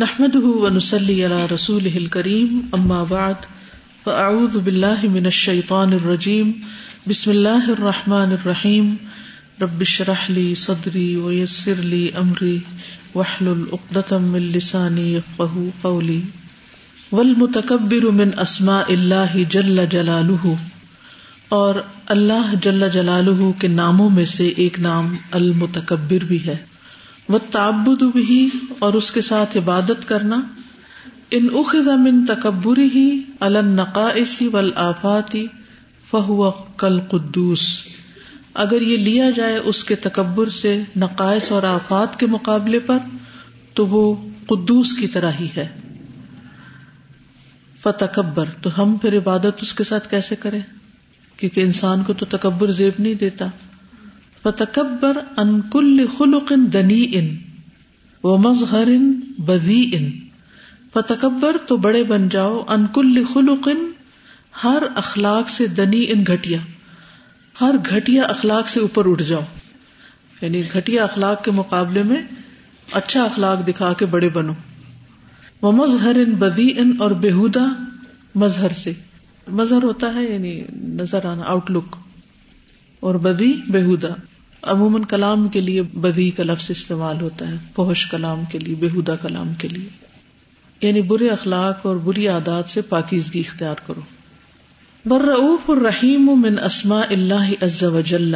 نحمد ونسلی علی رسول کریم اما بعد فاعوذ باللہ من الشیطان الرجیم بسم اللہ الرحمن الرحیم رب شرح صدری ویسر لی امری وحلل اقدتم من لسانی یفقہ قولی والمتکبر من اسماء اللہ جل جلالہ. اور اللہ جل جلالہ کے ناموں میں سے ایک نام المتکبر بھی ہے۔ و تعبد بھی اور اس کے ساتھ عبادت کرنا، ان اخذ من تکبری ہی النقائسی والآفاتی فہو کل قدوس اگر یہ لیا جائے اس کے تکبر سے نقائص اور آفات کے مقابلے پر، تو وہ قدوس کی طرح ہی ہے۔ فتکبر، تو ہم پھر عبادت اس کے ساتھ کیسے کریں؟ کیونکہ انسان کو تو تکبر زیب نہیں دیتا۔ فتکبر ان کل خلق دنی ان و مظہر بدی ان فتکبر تو بڑے بن جاؤ ان کل خلق ہر اخلاق سے دنی ان گھٹیا۔ ہر گھٹیا اخلاق سے اوپر اٹھ جاؤ۔ یعنی گھٹیا اخلاق کے مقابلے میں اچھا اخلاق دکھا کے بڑے بنو۔ وہ مظہر ان بدی ان اور بےحدا مظہر سے۔ مظہر ہوتا ہے یعنی نظر آنا آؤٹ لک اور بدی بےحدا عموماً کلام کے لیے بدی کا لفظ استعمال ہوتا ہے فوش کلام کے لیے بےحدا کلام کے لیے۔ یعنی برے اخلاق اور بری عادات سے پاکیزگی اختیار کرو۔ برعف الرحیم من اسما اللہ عز وجل۔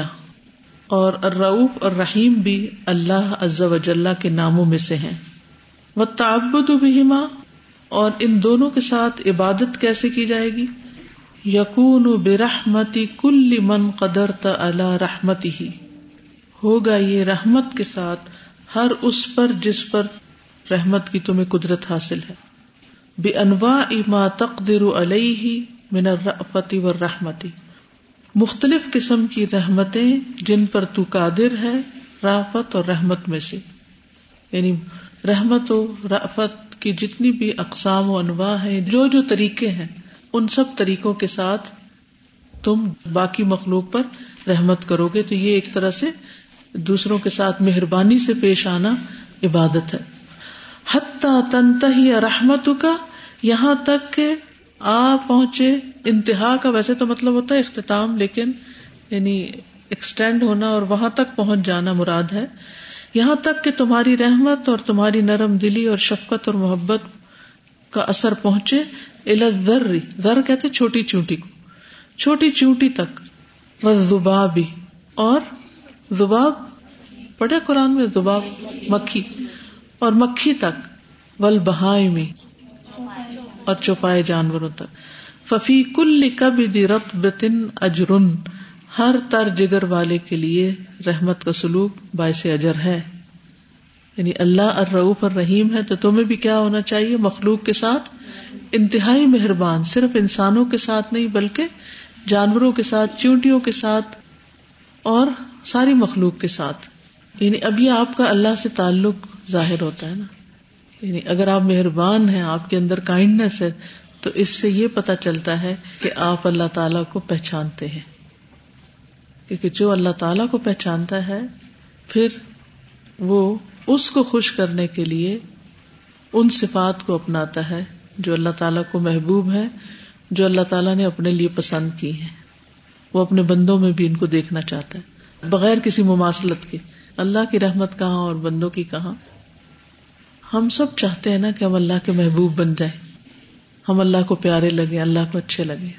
اور الرعوف اور رحیم بھی اللہ عز وجل کے ناموں میں سے ہیں۔ وہ تعبد بہما اور ان دونوں کے ساتھ عبادت کیسے کی جائے گی؟ یقون بے رحمتی کل من قدر اللہ رحمتی ہی ہوگا یہ رحمت کے ساتھ ہر اس پر جس پر رحمت کی تمہیں قدرت حاصل ہے۔ بے انواع اما تقدر علیہ من الرفتی و رحمتی مختلف قسم کی رحمتیں جن پر تو قادر ہے رافت اور رحمت میں سے۔ یعنی رحمت و رافت کی جتنی بھی اقسام و انواع ہیں، جو جو طریقے ہیں، ان سب طریقوں کے ساتھ تم باقی مخلوق پر رحمت کرو گے۔ تو یہ ایک طرح سے دوسروں کے ساتھ مہربانی سے پیش آنا عبادت ہے۔ حتیٰ تنت ہی رحمت کا یہاں تک کہ آ پہنچے انتہا کا، ویسے تو مطلب ہوتا ہے اختتام، لیکن یعنی ایکسٹینڈ ہونا اور وہاں تک پہنچ جانا مراد ہے۔ یہاں تک کہ تمہاری رحمت اور تمہاری نرم دلی اور شفقت اور محبت کا اثر پہنچے۔ الر ذر کہتے چھوٹی چونٹی کو۔ چھوٹی چونٹی تک۔ وہ زبابی اور زباب پڑھے قرآن میں زباب مکھی، اور مکھی تک ول بہائی میں، اور چوپائے جانوروں تک۔ ففی کل کب رب بتن اجرن، ہر تر جگر والے کے لیے رحمت کا سلوک باعث اجر ہے۔ یعنی اللہ الرعوف الرحیم ہے، تو تمہیں بھی کیا ہونا چاہیے؟ مخلوق کے ساتھ۔ انتہائی مہربان، صرف انسانوں کے ساتھ نہیں، بلکہ جانوروں کے ساتھ، چونٹیوں کے ساتھ اور ساری مخلوق کے ساتھ۔ یعنی اب یہ آپ کا اللہ سے تعلق ظاہر ہوتا ہے نا۔ یعنی اگر آپ مہربان ہیں، آپ کے اندر کائنڈنیس ہے، تو اس سے یہ پتا چلتا ہے کہ آپ اللہ تعالی کو پہچانتے ہیں۔ کیونکہ جو اللہ تعالی کو پہچانتا ہے، پھر وہ اس کو خوش کرنے کے لیے ان صفات کو اپناتا ہے جو اللہ تعالیٰ کو محبوب ہے، جو اللہ تعالیٰ نے اپنے لیے پسند کی ہے وہ اپنے بندوں میں بھی ان کو دیکھنا چاہتا ہے۔ بغیر کسی مماثلت کے۔ اللہ کی رحمت کہاں اور بندوں کی کہاں؟ ہم سب چاہتے ہیں نا کہ ہم اللہ کے محبوب بن جائیں۔ ہم اللہ کو پیارے لگے اللہ کو اچھے لگے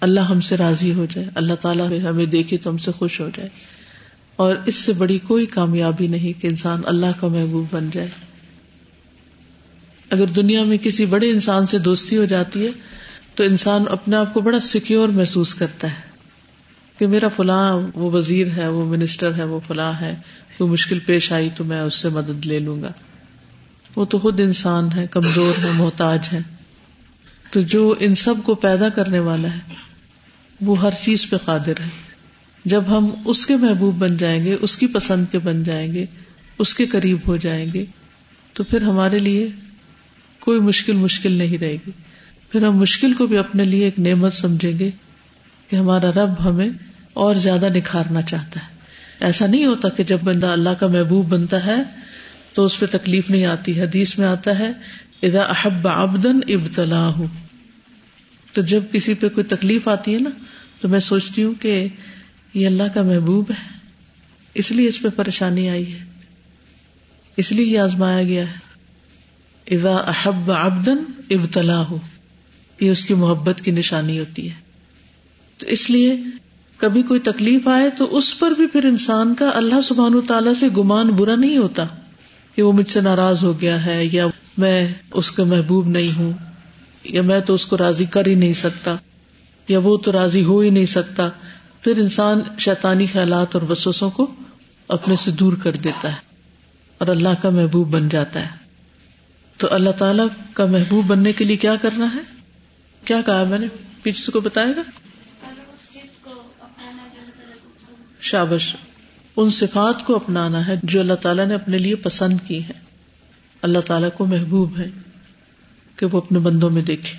اللہ ہم سے راضی ہو جائے۔ اللہ تعالیٰ ہمیں دیکھے تو ہم سے خوش ہو جائے۔ اور اس سے بڑی کوئی کامیابی نہیں کہ انسان اللہ کا محبوب بن جائے۔ اگر دنیا میں کسی بڑے انسان سے دوستی ہو جاتی ہے تو انسان اپنے آپ کو بڑا سیکیور محسوس کرتا ہے۔ کہ میرا فلاں وہ وزیر ہے، وہ منسٹر ہے، وہ فلاں ہے، کوئی مشکل پیش آئی تو میں اس سے مدد لے لوں گا۔ وہ تو خود انسان ہے، کمزور ہے، محتاج ہے۔ تو جو ان سب کو پیدا کرنے والا ہے، وہ ہر چیز پہ قادر ہے۔ جب ہم اس کے محبوب بن جائیں گے، اس کی پسند کے بن جائیں گے، اس کے قریب ہو جائیں گے، تو پھر ہمارے لیے کوئی مشکل مشکل نہیں رہے گی۔ پھر ہم مشکل کو بھی اپنے لیے ایک نعمت سمجھیں گے۔ کہ ہمارا رب ہمیں اور زیادہ نکھارنا چاہتا ہے۔ ایسا نہیں ہوتا کہ جب بندہ اللہ کا محبوب بنتا ہے تو اس پہ تکلیف نہیں آتی، حدیث میں آتا ہے ادا احب ابدن ابتلا ہوں تو جب کسی پہ کوئی تکلیف آتی ہے نا، تو میں سوچتی ہوں کہ یہ اللہ کا محبوب ہے۔ اس لیے اس پہ پریشانی آئی ہے۔ اس لیے یہ آزمایا گیا ہے۔ ادا احب ابدن ابتلا ہو یہ اس کی محبت کی نشانی ہوتی ہے۔ تو اس لیے کبھی کوئی تکلیف آئے تو اس پر بھی پھر انسان کا اللہ سبحان تعالی سے گمان برا نہیں ہوتا کہ وہ مجھ سے ناراض ہو گیا ہے یا میں اس کا محبوب نہیں ہوں یا میں تو اس کو راضی کر ہی نہیں سکتا یا وہ تو راضی ہو ہی نہیں سکتا۔ پھر انسان شیطانی خیالات اور وسوسوں کو اپنے سے دور کر دیتا ہے اور اللہ کا محبوب بن جاتا ہے۔ تو اللہ تعالی کا محبوب بننے کے لیے کیا کرنا ہے؟ کیا کہا میں نے؟ پیچھے سے کو بتائے گا؟ شابش، ان صفات کو اپنانا ہے جو اللہ تعالیٰ نے اپنے لیے پسند کی ہے اللہ تعالیٰ کو محبوب ہے کہ وہ اپنے بندوں میں دیکھے۔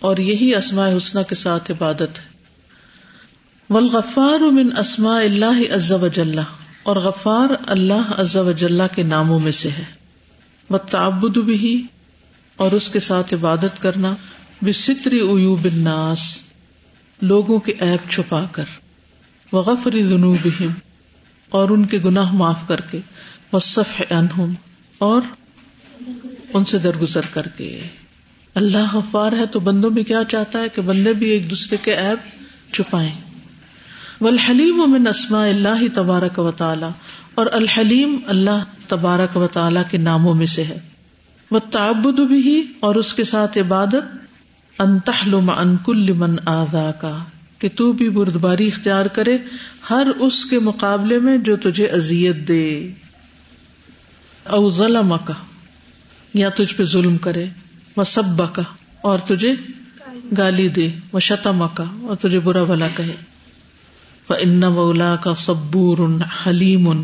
اور یہی اسماء حسنہ کے ساتھ عبادت ہے۔ والغفار من اسماء اللہ عز و اور غفار اللہ عز و کے ناموں میں سے ہے۔ والتعبد بھی اور اس کے ساتھ عبادت کرنا۔ بستری عیوب الناس، لوگوں کے عیب چھپا کر۔ وغفر ذنوبہم اور ان کے گناہ معاف کر کے وصفح عنہم اور ان سے درگزر کر کے۔ اللہ غفار ہے تو بندوں میں کیا چاہتا ہے کہ بندے بھی ایک دوسرے کے ایب چھپائیں۔ والحلیم من اسماء اللہ تبارک و تعالی اور الحلیم اللہ تبارک و تعالی کے ناموں میں سے ہے۔ وہ تعبد بھی اور اس کے ساتھ عبادت انتحلم ان کل من آزا کا کہ تو بھی بردباری اختیار کرے ہر اس کے مقابلے میں جو تجھے اذیت دے۔ او ظلم کا یا تجھ پہ ظلم کرے۔ وہ سب کا اور تجھے گالی دے۔ وہ شتم کا اور تجھے برا بھلا کہے۔ وہ ان مولا کا سبور حلیم ان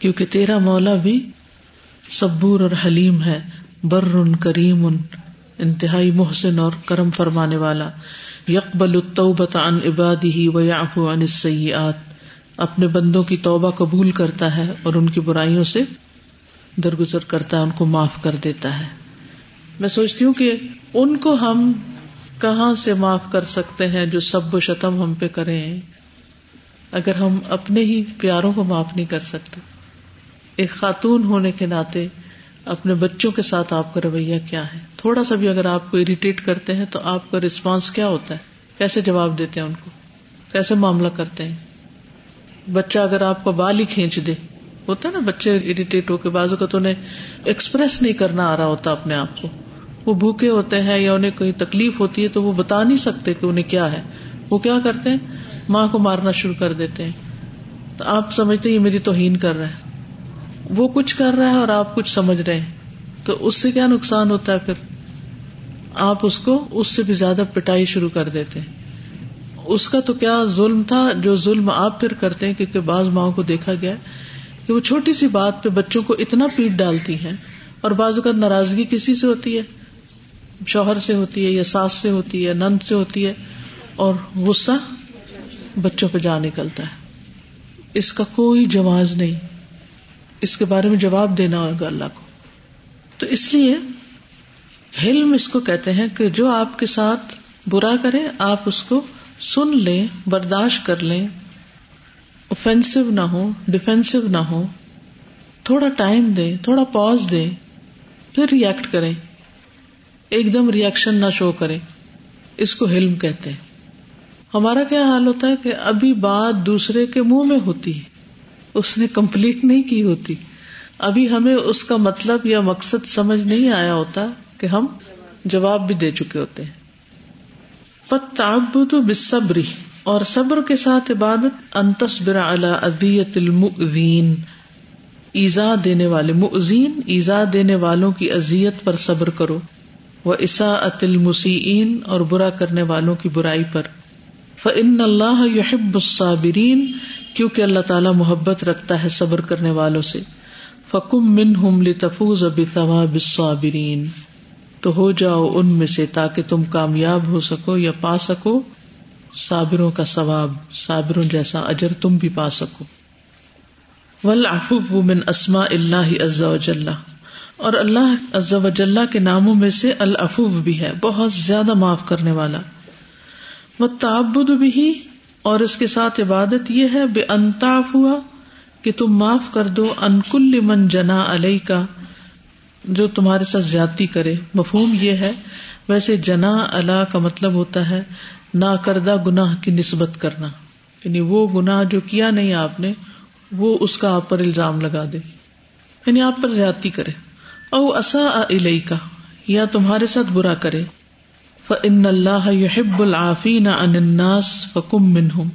کیونکہ تیرا مولا بھی سبور اور حلیم ہے۔ بر کریم، انتہائی محسن اور کرم فرمانے والا۔ یکبل التوبت عن عبادی و عن السیئات اپنے بندوں کی توبہ قبول کرتا ہے اور ان کی برائیوں سے درگزر کرتا ہے، ان کو معاف کر دیتا ہے۔ میں سوچتی ہوں کہ ان کو ہم کہاں سے معاف کر سکتے ہیں جو سب و شتم ہم پہ کرے اگر ہم اپنے ہی پیاروں کو معاف نہیں کر سکتے۔ ایک خاتون ہونے کے ناطے اپنے بچوں کے ساتھ آپ کا رویہ کیا ہے؟ تھوڑا سا بھی اگر آپ کو اریٹیٹ کرتے ہیں تو آپ کا ریسپانس کیا ہوتا ہے؟ کیسے جواب دیتے ہیں ان کو؟ کیسے معاملہ کرتے ہیں؟ بچہ اگر آپ کو بال ہی کھینچ دے، ہوتا ہے نا بچے اریٹیٹ ہو کے بازو کا تو انہیں ایکسپریس نہیں کرنا آ رہا ہوتا اپنے آپ کو۔ وہ بھوکے ہوتے ہیں یا انہیں کوئی تکلیف ہوتی ہے تو وہ بتا نہیں سکتے کہ انہیں کیا ہے۔ وہ کیا کرتے ہیں؟ ماں کو مارنا شروع کر دیتے ہیں۔ تو آپ سمجھتے یہ میری توہین کر رہا ہے وہ کچھ کر رہا ہے اور آپ کچھ سمجھ رہے ہیں۔ تو اس سے کیا نقصان ہوتا ہے پھر؟ آپ اس کو، اس سے بھی زیادہ پٹائی شروع کر دیتے ہیں۔ اس کا تو کیا ظلم تھا؟ جو ظلم آپ پھر کرتے ہیں، کیونکہ بعض ماؤں کو دیکھا گیا کہ وہ چھوٹی سی بات پہ بچوں کو اتنا پیٹ ڈالتی ہیں اور بعض اوقات ناراضگی کسی سے ہوتی ہے؟ شوہر سے ہوتی ہے یا ساس سے ہوتی ہے، نند سے ہوتی ہے، اور غصہ بچوں پہ جا نکلتا ہے۔ اس کا کوئی جواز نہیں۔ اس کے بارے میں جواب دینا ہوگا اللہ کو۔ تو اس لیے حلم اس کو کہتے ہیں کہ جو آپ کے ساتھ برا کرے، آپ اس کو سن لیں، برداشت کر لیں۔ اوفینسو نہ ہو ڈیفینسو نہ ہو تھوڑا ٹائم دے تھوڑا پوز دے پھر ریئیکٹ کریں۔ ایک دم ریئیکشن نہ شو کرے اس کو ہلم کہتے ہیں۔ ہمارا کیا حال ہوتا ہے کہ ابھی بات دوسرے کے منہ میں ہوتی ہے۔ اس نے کمپلیٹ نہیں کی ہوتی۔ ابھی ہمیں اس کا مطلب یا مقصد سمجھ نہیں آیا ہوتا کہ ہم جواب بھی دے چکے ہوتے ہیں۔ فتعبد بصبری اور صبر کے ساتھ عبادت انتصبر علی اذیت المؤذین ایزا دینے والے، مؤذین، ایزا دینے والوں کی اذیت پر صبر کرو۔ وہ عصا المسیئین اور برا کرنے والوں کی برائی پر۔ فن اللہ یحب الصابرین کیونکہ اللہ تعالی محبت رکھتا ہے صبر کرنے والوں سے۔ فکم من ہم لتفوز بثواب الصابرین تو ہو جاؤ ان میں سے تاکہ تم کامیاب ہو سکو یا پا سکو۔ صابروں کا ثواب، صابروں جیسا اجر تم بھی پا سکو۔ ولافو من اسما اللہ عز وجل اور اللہ عز وجل کے ناموں میں سے العفو بھی ہے، بہت زیادہ معاف کرنے والا۔ وہ بھی اور اس کے ساتھ عبادت یہ ہے بے انتاف ہوا کہ تم معاف کر دو انکل من جنا علیہ کا جو تمہارے ساتھ زیادتی کرے۔ مفہوم یہ ہے، ویسے جنا اللہ کا مطلب ہوتا ہے نا کردہ گناہ کی نسبت کرنا۔ یعنی وہ گناہ جو کیا نہیں آپ نے، وہ اس کا آپ پر الزام لگا دے۔ یعنی آپ پر زیادتی کرے۔ او اصا علیہ کا یا تمہارے ساتھ برا کرے۔ فن اللہ یحب العافین عن الناس فکم منہم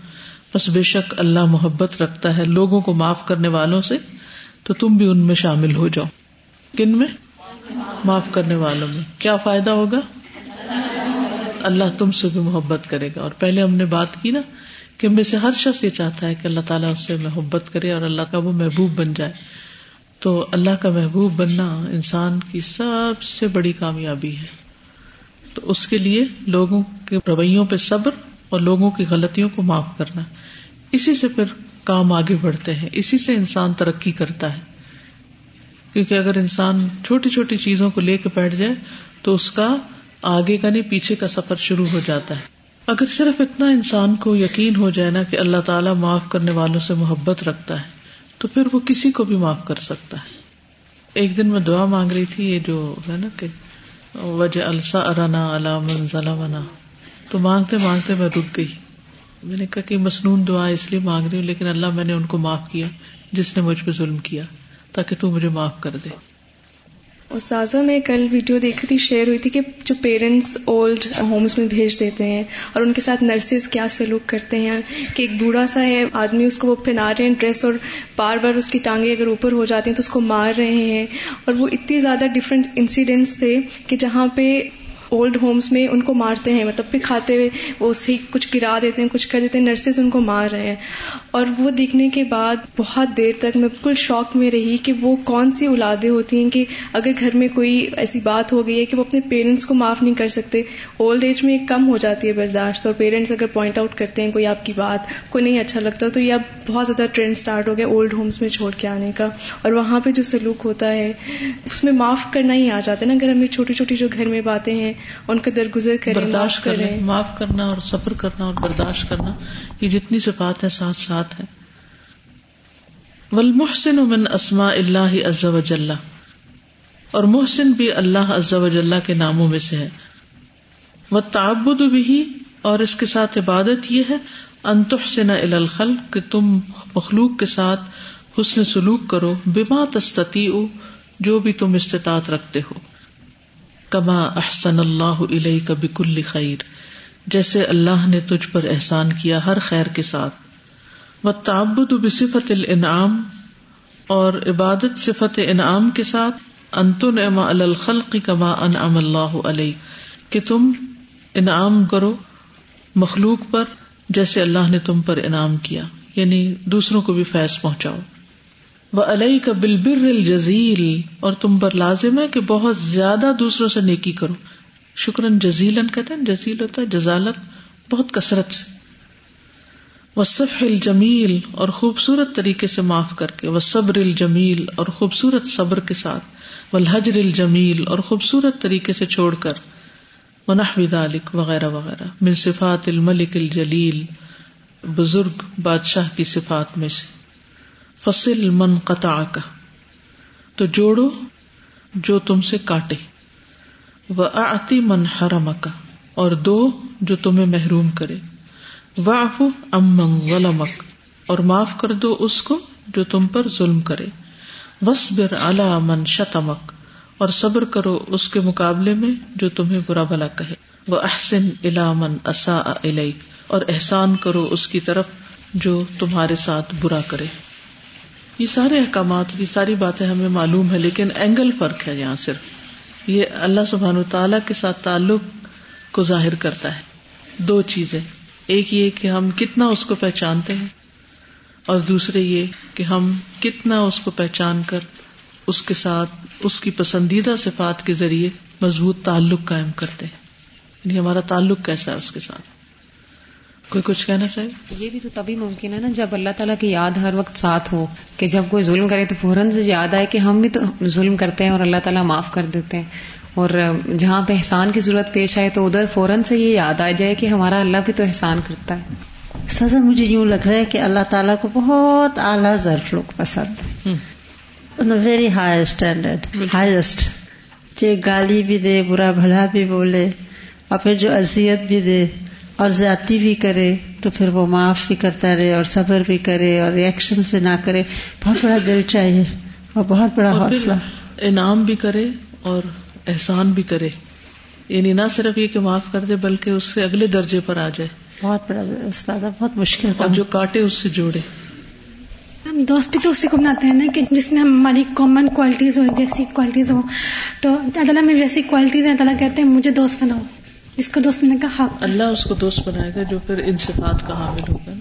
بس بے شک اللہ محبت رکھتا ہے لوگوں کو معاف کرنے والوں سے، تو تم بھی ان میں شامل ہو جاؤ۔ کن میں؟ معاف کرنے والوں میں۔ کیا فائدہ ہوگا؟ اللہ تم سے بھی محبت کرے گا۔ اور پہلے ہم نے بات کی نا کہ میں سے ہر شخص یہ چاہتا ہے کہ اللہ تعالیٰ اس سے محبت کرے اور اللہ کا وہ محبوب بن جائے۔ تو اللہ کا محبوب بننا انسان کی سب سے بڑی کامیابی ہے۔ تو اس کے لیے لوگوں کے رویوں پہ صبر اور لوگوں کی غلطیوں کو معاف کرنا۔ اسی سے پھر کام آگے بڑھتے ہیں۔ اسی سے انسان ترقی کرتا ہے۔ کیونکہ اگر انسان چھوٹی چھوٹی چیزوں کو لے کے بیٹھ جائے تو اس کا آگے کا نہیں، پیچھے کا سفر شروع ہو جاتا ہے۔ اگر صرف اتنا انسان کو یقین ہو جائے نا کہ اللہ تعالیٰ معاف کرنے والوں سے محبت رکھتا ہے، تو پھر وہ کسی کو بھی معاف کر سکتا ہے۔ ایک دن میں دعا مانگ رہی تھی، یہ جو ہے نا کہ وجہ السا ارانا علام ظلمنا۔ تو مانگتے مانگتے میں رک گئی۔ میں نے کہا کہ مصنون دعا اس لیے مانگ رہی ہوں، لیکن اللہ میں نے ان کو معاف کیا، جس نے مجھ پہ ظلم کیا، تاکہ تو مجھے معاف کر دے۔ استاذہ، میں کل ویڈیو دیکھی تھی، شیئر ہوئی تھی کہ جو پیرنٹس اولڈ ہومس میں بھیج دیتے ہیں اور ان کے ساتھ نرسز کیا سلوک کرتے ہیں، کہ ایک بوڑھا سا ہے، آدمی اس کو وہ پہنا رہے ہیں ڈریس اور بار بار اس کی ٹانگیں اگر اوپر ہو جاتی ہیں تو اس کو مار رہے ہیں اور وہ اتنی زیادہ ڈفرینٹ انسیڈینٹس تھے کہ جہاں پہ اولڈ ہومس میں ان کو مارتے ہیں۔ مطلب پھر کھاتے ہوئے وہ اسے کچھ گرا دیتے ہیں، کچھ کر دیتے ہیں نرسز ان کو مار رہے ہیں۔ اور وہ دیکھنے کے بعد بہت دیر تک میں بالکل شوق میں رہی کہ وہ کون سی اولادیں ہوتی ہیں کہ اگر گھر میں کوئی ایسی بات ہو گئی ہے کہ وہ اپنے پیرنٹس کو معاف نہیں کر سکتے۔ اولڈ ایج میں کم ہو جاتی ہے برداشت۔ اور پیرنٹس اگر پوائنٹ آؤٹ کرتے ہیں کوئی آپ کی بات کو نہیں اچھا لگتا، تو یہ اب بہت زیادہ ٹرینڈ اسٹارٹ ہو گیا اولڈ ہومس میں چھوڑ کے آنے کا۔ اور وہاں پہ جو سلوک ہوتا ہے، اس میں معاف کرنا ہی آ جاتا ہے نا۔ اگر ہمیں چھوٹی چھوٹی جو گھر میں باتیں ہیں ان کا درگزر کریں برداشت کریں معاف کرنا اور صبر کرنا اور برداشت کرنا یہ جتنی صفات ہے ساتھ ساتھ ہے والمحسن من اسماء اللہ عز و جل اور محسن بھی اللہ عز و جل کے ناموں میں سے ہے۔ وہ تعبد بھی اور اس کے ساتھ عبادت یہ ہے ان تحسن الى الخلق کہ تم مخلوق کے ساتھ حسن سلوک کرو بما تستطیع جو بھی تم استطاعت رکھتے ہو۔ کما احسن اللہ علیہ کا بک خیر جیسے اللہ نے تجھ پر احسان کیا ہر خیر کے ساتھ۔ و تعبد بصفت الانعام اور عبادت صفت انعام کے ساتھ انتن اما الخلق کما انعم اللہ علیہ کہ تم انعام کرو مخلوق پر، جیسے اللہ نے تم پر انعام کیا یعنی دوسروں کو بھی فیض پہنچاؤ۔ وہ علیہ کا بالبر الجزیل اور تم پر لازم ہے کہ بہت زیادہ دوسروں سے نیکی کرو۔ شکرن جزیلن کہتے ہیں، جزیل ہوتا ہے، جزالت بہت کثرت سے۔ وصف الجمیل اور خوبصورت طریقے سے معاف کر کے وہ صبر الجمیل اور خوبصورت صبر کے ساتھ، والحجر الجمیل اور خوبصورت طریقے سے چھوڑ کر، ونحو ذلك وغیرہ وغیرہ من صفات الملک الجلیل بزرگ بادشاہ کی صفات میں سے۔ فصل من قطع کا تو جوڑو جو تم سے کاٹے وہ آتی من حرم کا اور دو جو تمہیں محروم کرے واف امن غلمک اور معاف کر دو اس کو جو تم پر ظلم کرے وسبر الا من شتمک، اور صبر کرو اس کے مقابلے میں جو تمہیں برا بلا کہے وہ احسن الا من اصا اور احسان کرو اس کی طرف جو تمہارے ساتھ برا کرے۔ یہ سارے احکامات، یہ ساری باتیں ہمیں معلوم ہے لیکن اینگل فرق ہے یہاں صرف۔ یہ اللہ سبحان تعالی کے ساتھ تعلق کو ظاہر کرتا ہے۔ دو چیزیں۔ ایک یہ کہ ہم کتنا اس کو پہچانتے ہیں، اور دوسرے یہ کہ ہم کتنا اس کو پہچان کر اس کے ساتھ اس کی پسندیدہ صفات کے ذریعے مضبوط تعلق قائم کرتے ہیں۔ یعنی ہمارا تعلق کیسا ہے اس کے ساتھ؟ کوئی کچھ کہنا چاہیے یہ بھی تو تبھی ممکن ہے نا جب اللہ تعالیٰ کی یاد ہر وقت ساتھ ہو کہ جب کوئی ظلم کرے تو فوراً سے یاد آئے کہ ہم بھی تو ظلم کرتے ہیں اور اللہ تعالیٰ معاف کر دیتے ہیں۔ اور جہاں پہ احسان کی ضرورت پیش آئے تو ادھر فوراً سے یہ یاد آ جائے کہ ہمارا اللہ بھی تو احسان کرتا ہے۔ سزا مجھے یوں لگ رہا ہے کہ اللہ تعالیٰ کو بہت اعلیٰ ظرف لوگ پسند ویری ہائی اسٹینڈرڈ ہائیسٹ جو گالی بھی دے برا بھلا بھی بولے اور پھر جو اذیت بھی دے۔ اور زیادتی بھی کرے تو پھر وہ معاف بھی کرتا رہے اور صبر بھی کرے اور ریئیکشن بھی نہ کرے۔ بہت بڑا دل چاہیے اور بہت بڑا حوصلہ۔ انعام بھی کرے اور احسان بھی کرے۔ یعنی نہ صرف یہ کہ معاف کر دے بلکہ اس سے اگلے درجے پر آ جائے۔ بہت بڑا استاد بہت مشکل اور جو کاٹے اس سے جوڑے۔ ہم دوست بھی تو اسی کو بناتے ہیں نا کہ جس میں ہماری کامن کوالٹیز ہو جیسی کوالٹیز ہو تو اللہ میں ویسی کوالٹیز ہیں اللہ کہتے ہیں مجھے دوست بناؤ۔ جس کو دوست نے کہا۔ اللہ اس کو دوست بنائے گا جو پھر ان صفات کا حامل ہوگا۔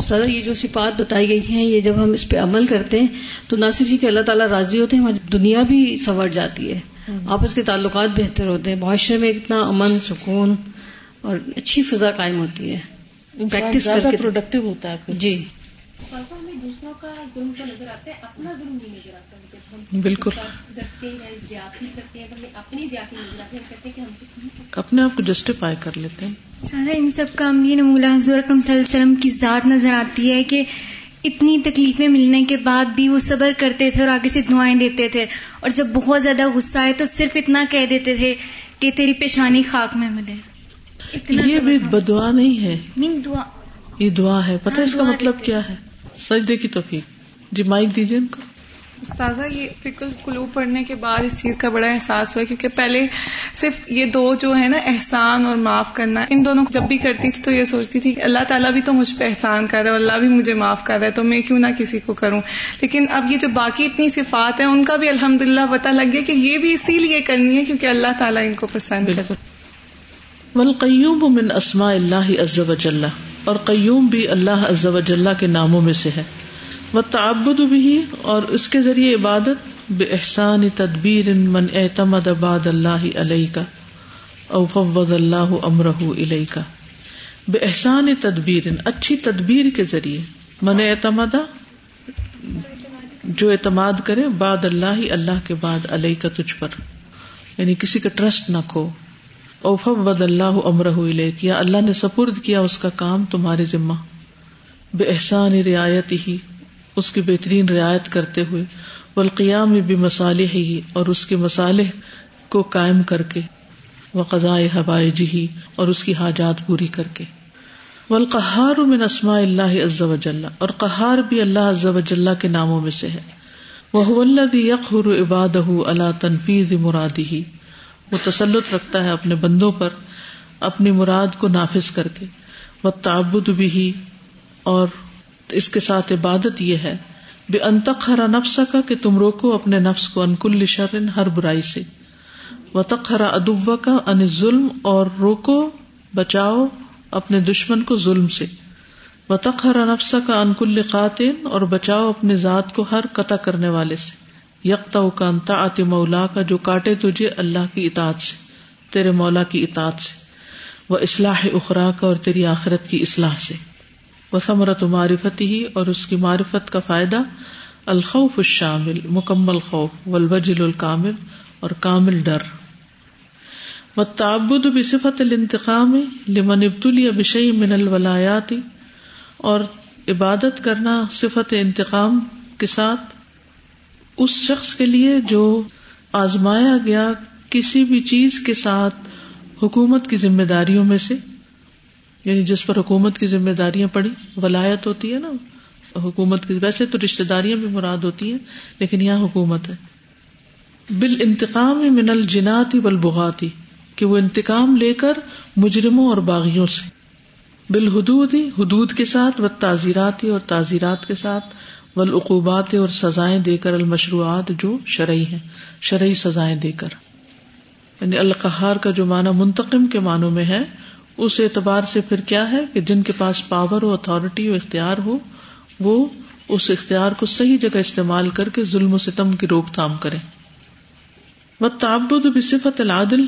سر یہ جو صفات بتائی گئی ہیں یہ جب ہم اس پہ عمل کرتے ہیں تو نہ صرف یہ کہ اللہ تعالیٰ راضی ہوتے ہیں ہماری دنیا بھی سنور جاتی ہے۔ آپس کے تعلقات بہتر ہوتے ہیں۔ معاشرے میں اتنا امن سکون اور اچھی فضا قائم ہوتی ہے۔ پریکٹس زیادہ پروڈکٹیو ہوتا ہے جی۔ دوسروں کا ظلم تو نظر آتا ہے اپنا ظلم نہیں نظر آتا۔ بالکل. اپنے آپ کو جسٹیفائی کر لیتے ہیں۔ سارا ان سب کا یہ نمولہ حضور صلی اللہ علیہ وسلم کی ذات نظر آتی ہے کہ اتنی تکلیفیں ملنے کے بعد بھی وہ صبر کرتے تھے اور آگے سے دعائیں دیتے تھے۔ اور جب بہت زیادہ غصہ آئے تو صرف اتنا کہہ دیتے تھے کہ تیری پیشانی خاک میں ملے۔ یہ بھی بدعا نہیں ہے۔ دعا۔ یہ دعا ہے۔ پتہ اس کا ہاں، مطلب کیا ہے؟ سجدے کی توفیق۔ جی مائک دیجیے ان کو۔ استاذہ، یہ فکر کلو پڑھنے کے بعد اس چیز کا بڑا احساس ہوا کیونکہ پہلے صرف یہ دو جو ہے نا، احسان اور معاف کرنا، ان دونوں کو جب بھی کرتی تھی تو یہ سوچتی تھی کہ اللہ تعالیٰ بھی تو مجھ پہ احسان کر رہا ہے اللہ بھی مجھے معاف کر رہا ہے، تو میں کیوں نہ کسی کو کروں؟ لیکن اب یہ جو باقی اتنی صفات ہیں، ان کا بھی الحمد للہ پتہ لگ گیا کہ یہ بھی اسی لیے کرنی ہے کیونکہ اللہ تعالیٰ ان کو پسند کرے والقیوم من اسماء اللہ عز و جل، اور قیوم بھی اللہ عز و جل کے ناموں میں سے ہے۔ وہ تعبد بھی اور اس کے ذریعے عبادت، بے احسان تدبیر من اعتمد بعد اللہ علیہ کا او فوض اللہ امرہ علیہ کا بے احسان تدبیر، اچھی تدبیر کے ذریعے۔ من اعتمد، جو اعتماد کرے، بعد اللہ اللہ کے بعد علیہ کا تجھ پر۔ یعنی کسی کا ٹرسٹ نہ کھو۔ اوف ود اللہ امرہ علیہ یا اللہ نے سپرد کیا اس کا کام تمہارے ذمہ۔ بے احسان رعایت ہی اس کی بہترین رعایت کرتے ہوئے، والقیام بھی مسالح ہی اور اس کے مسالح کو قائم کر کے وہ قزائے ہوائے جی اور اس کی حاجات پوری کر کے۔ والقہار من اسماء اللہ عز و جل، اور قہار بھی اللہ عز و جل کے ناموں میں سے ہے۔ وہ الذي يقهر عباده على تنفيذ مراده وہ تسلط رکھتا ہے اپنے بندوں پر اپنی مراد کو نافذ کر کے وہ تعبد بھی اور اس کے ساتھ عبادت یہ ہے، بے انتخرا نفس کا کہ تم روکو اپنے نفس کو انکل شرن، ہر برائی سے۔ و تخرا ادب کا ان ظلم اور روکو، بچاؤ اپنے دشمن کو ظلم سے۔ و تخرا نفس کا انکل قاتین اور بچاؤ اپنے ذات کو ہر قطع کرنے والے سے۔ یکتا کا انتا آتے مولا کا جو کاٹے تجھے اللہ کی اطاعت سے، تیرے مولا کی اطاعت سے۔ وہ اصلاح اخرا کا اور تیری آخرت کی اصلاح سے۔ وہ ثمرت معرفت ہی اور اس کی معرفت کا فائدہ الخوف الشامل، مکمل خوف، والوجل الکامل اور کامل ڈر۔ و تعبد بصفت الانتقام لمن ابتلی بشئی من الولایاتی اور عبادت کرنا صفت انتقام کے ساتھ اس شخص کے لیے جو آزمایا گیا کسی بھی چیز کے ساتھ حکومت کی ذمہ داریوں میں سے یعنی جس پر حکومت کی ذمہ داریاں پڑی، ولایت ہوتی ہے نا، حکومت کی، ویسے تو رشتے داریاں بھی مراد ہوتی ہیں، لیکن یہاں حکومت ہے۔ بال انتقام من الجناتی بلبغاتی کہ وہ انتقام لے کر مجرموں اور باغیوں سے۔ بالحدود، حدود کے ساتھ و تعزیراتی اور تعزیرات کے ساتھ، والعقوبات اور سزائیں دے کر المشروعات جو شرعی ہیں، شرعی سزائیں دے کر۔ یعنی القہار کا جو معنی منتقم کے معنوں میں ہے اس اعتبار سے پھر کیا ہے کہ جن کے پاس پاور ہو اتارٹی ہو، اختیار ہو، وہ اس اختیار کو صحیح جگہ استعمال کر کے ظلم و ستم کی روک تھام کرے وہ تعبد صفت العدل،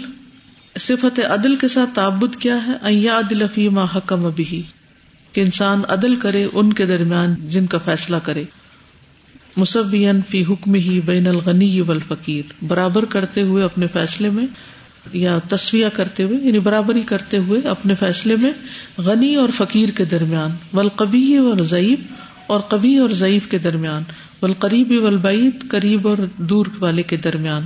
صفت عدل کے ساتھ تعبد کیا ہے؟ ایا عدل فیما حکم ابھی کہ انسان عدل کرے ان کے درمیان جن کا فیصلہ کرے۔ مصوین فی حکم ہی بین الغنی والفقیر برابر کرتے ہوئے اپنے فیصلے میں یا تصویہ کرتے ہوئے یعنی برابری کرتے ہوئے اپنے فیصلے میں غنی اور فقیر کے درمیان ولقبی اور ضعیف اور کبھی اور ضعیف کے درمیان ولقریبی ولبعید قریب اور دور والے کے درمیان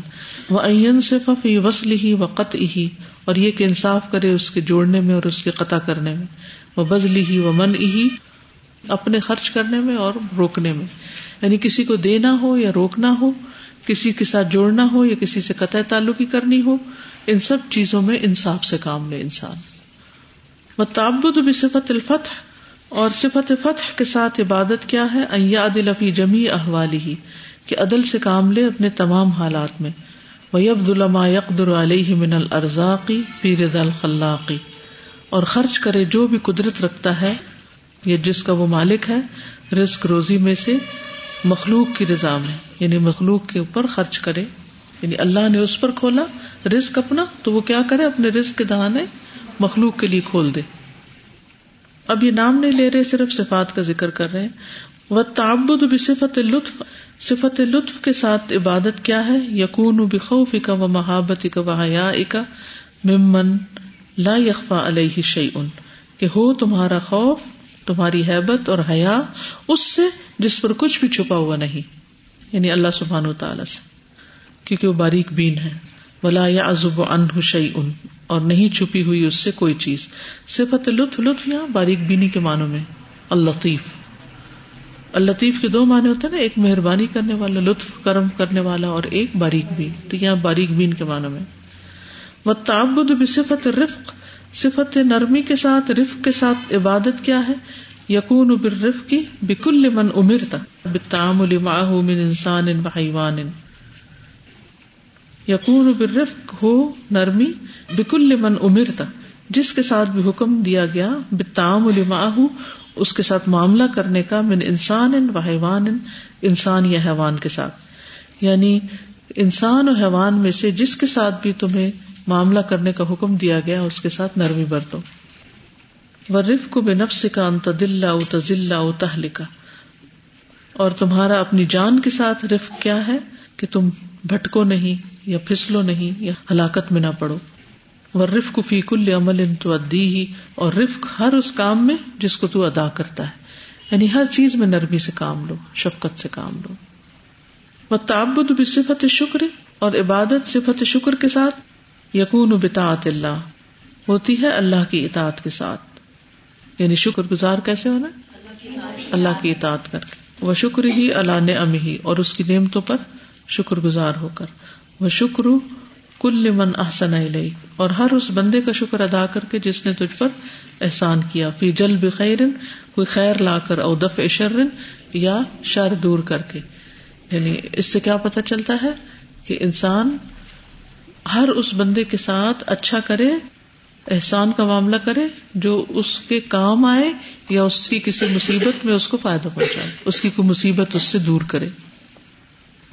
وہ این صف وسل ہی و قط ہی اور یہ کہ انصاف کرے اس کے جوڑنے میں اور اس کے قطع کرنے میں وہ بزلی ہی و من ہی اپنے خرچ کرنے میں اور روکنے میں۔ یعنی کسی کو دینا ہو یا روکنا ہو، کسی کے ساتھ جوڑنا ہو یا کسی سے قطع تعلقی کرنی ہو ان سب چیزوں میں انصاف سے کام لے انسان۔ وہ بھی صفت الفتح، اور صفت فتح کے ساتھ عبادت کیا ہے لفی جمی احوالی ہی کہ عدل سے کام لے اپنے تمام حالات میں۔ ویب ظلم یقدر علیہ من الرزاقی فی رضا الخلاقی اور خرچ کرے جو بھی قدرت رکھتا ہے، یا جس کا وہ مالک ہے، رزق روزی میں سے مخلوق کی رضا میں یعنی مخلوق کے اوپر خرچ کرے۔ یعنی اللہ نے اس پر کھولا، رزق اپنا، تو وہ کیا کرے؟ اپنے رزق کے دہانے مخلوق کے لیے کھول دے۔ اب یہ نام نہیں لے رہے، صرف صفات کا ذکر کر رہے وہ تعبد بھی صفت لطف صفت لطف کے ساتھ عبادت کیا ہے؟ یقون بخوف کا و محبت کا و حیا کا ممن لا یقفا علیہ شعی ان کہ ہو تمہارا خوف، تمہاری حیبت اور حیا، اس سے جس پر کچھ بھی چھپا ہوا نہیں۔ یعنی اللہ سبحان و تعالی سے۔ کیونکہ وہ باریک بین ہے۔ ولا یا ازب ان شعی ان اور نہیں چھپی ہوئی اس سے کوئی چیز۔ صفت لطف لطف یا باریک بینی کے معنوں میں۔ الطیف الطیف کے دو معنی ہوتے ہیں نا، ایک مہربانی کرنے والا، لطف کرم کرنے والا، اور ایک باریک بین۔ تو یہاں باریک بین کے معنوں میں۔ وہ تعبد بصفت رفق صفت نرمی کے ساتھ، رفق کے ساتھ عبادت کیا ہے۔ یقون بالرفق کی بکل من امرتا بالتعامل معه من انسان و حیوان۔ یقون بالرفق ہو نرمی بکل من امرتا جس کے ساتھ بھی حکم دیا گیا، بالتعامل معه اس کے ساتھ معاملہ کرنے کا، من انسان و حیوان انسان یا حیوان کے ساتھ۔ یعنی انسان و حیوان میں سے جس کے ساتھ بھی تمہیں معاملہ کرنے کا حکم دیا گیا، اس کے ساتھ نرمی برتو۔ رف کو بے نفس کا انت دلہ او تزلہ تہلکا اور تمہارا اپنی جان کے ساتھ رف کیا ہے؟ کہ تم بھٹکو نہیں یا پھسلو نہیں یا ہلاکت میں نہ پڑو۔ وہ رف کو فی کل عمل ان تو ادی ہی اور رفق ہر اس کام میں جس کو تو ادا کرتا ہے۔ یعنی ہر چیز میں نرمی سے کام لو، شفقت سے کام لو۔ وہ تعبد بھی صفت شکر اور عبادت صفت شکر کے ساتھ۔ یقون بتاط اللہ، ہوتی ہے اللہ کی اطاعت کے ساتھ۔ یعنی شکر گزار کیسے ہونا؟ اللہ کی اطاعت کر کے۔ وہ شکر ہی اللہ نے ام ہی اور اس کی نعمتوں پر شکر گزار ہو کر۔ وہ شکر کل من احسن علیہ اور ہر اس بندے کا شکر ادا کر کے جس نے تجھ پر احسان کیا۔ فی جل بخیر کوئی خیر لا کر او دف شرن یا شر دور کر کے۔ یعنی اس سے کیا پتا چلتا ہے کہ انسان ہر اس بندے کے ساتھ اچھا کرے، احسان کا معاملہ کرے، جو اس کے کام آئے یا اس کی کسی مصیبت میں اس کو فائدہ پہنچائے، اس کی کوئی مصیبت اس سے دور کرے۔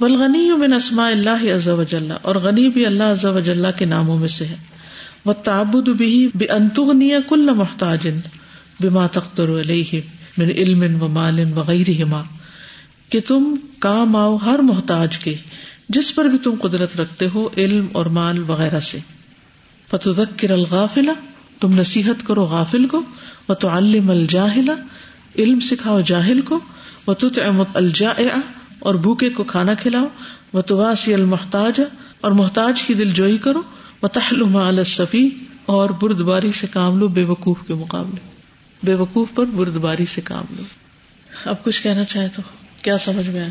بلغنی من اسماء اللہ عز و جل، اور غنی بھی اللہ عز و جل کے ناموں میں سے ہے۔ وہ تابد بھی بے انتغنی کل محتاج بما تختر علیہ من علم و مال وغیرہ کہ تم کام آؤ ہر محتاج کے، جس پر بھی تم قدرت رکھتے ہو، علم اور مال وغیرہ سے۔ فتح الغافلا تم نصیحت کرو غافل کو۔ وہ تو علم علم سکھاؤ جاہل کو۔ وہ تو الجا اور بھوکے کو کھانا کھلاؤ وہ تو واسی المحتاج، اور محتاج کی دل جوئی کرو وہ تحلم الصفی اور بردباری سے کام لو بے وقوف کے مقابلے۔ بے وقوف پر بردباری سے کام لو۔ اب کچھ کہنا چاہے تو کیا سمجھ میں آئے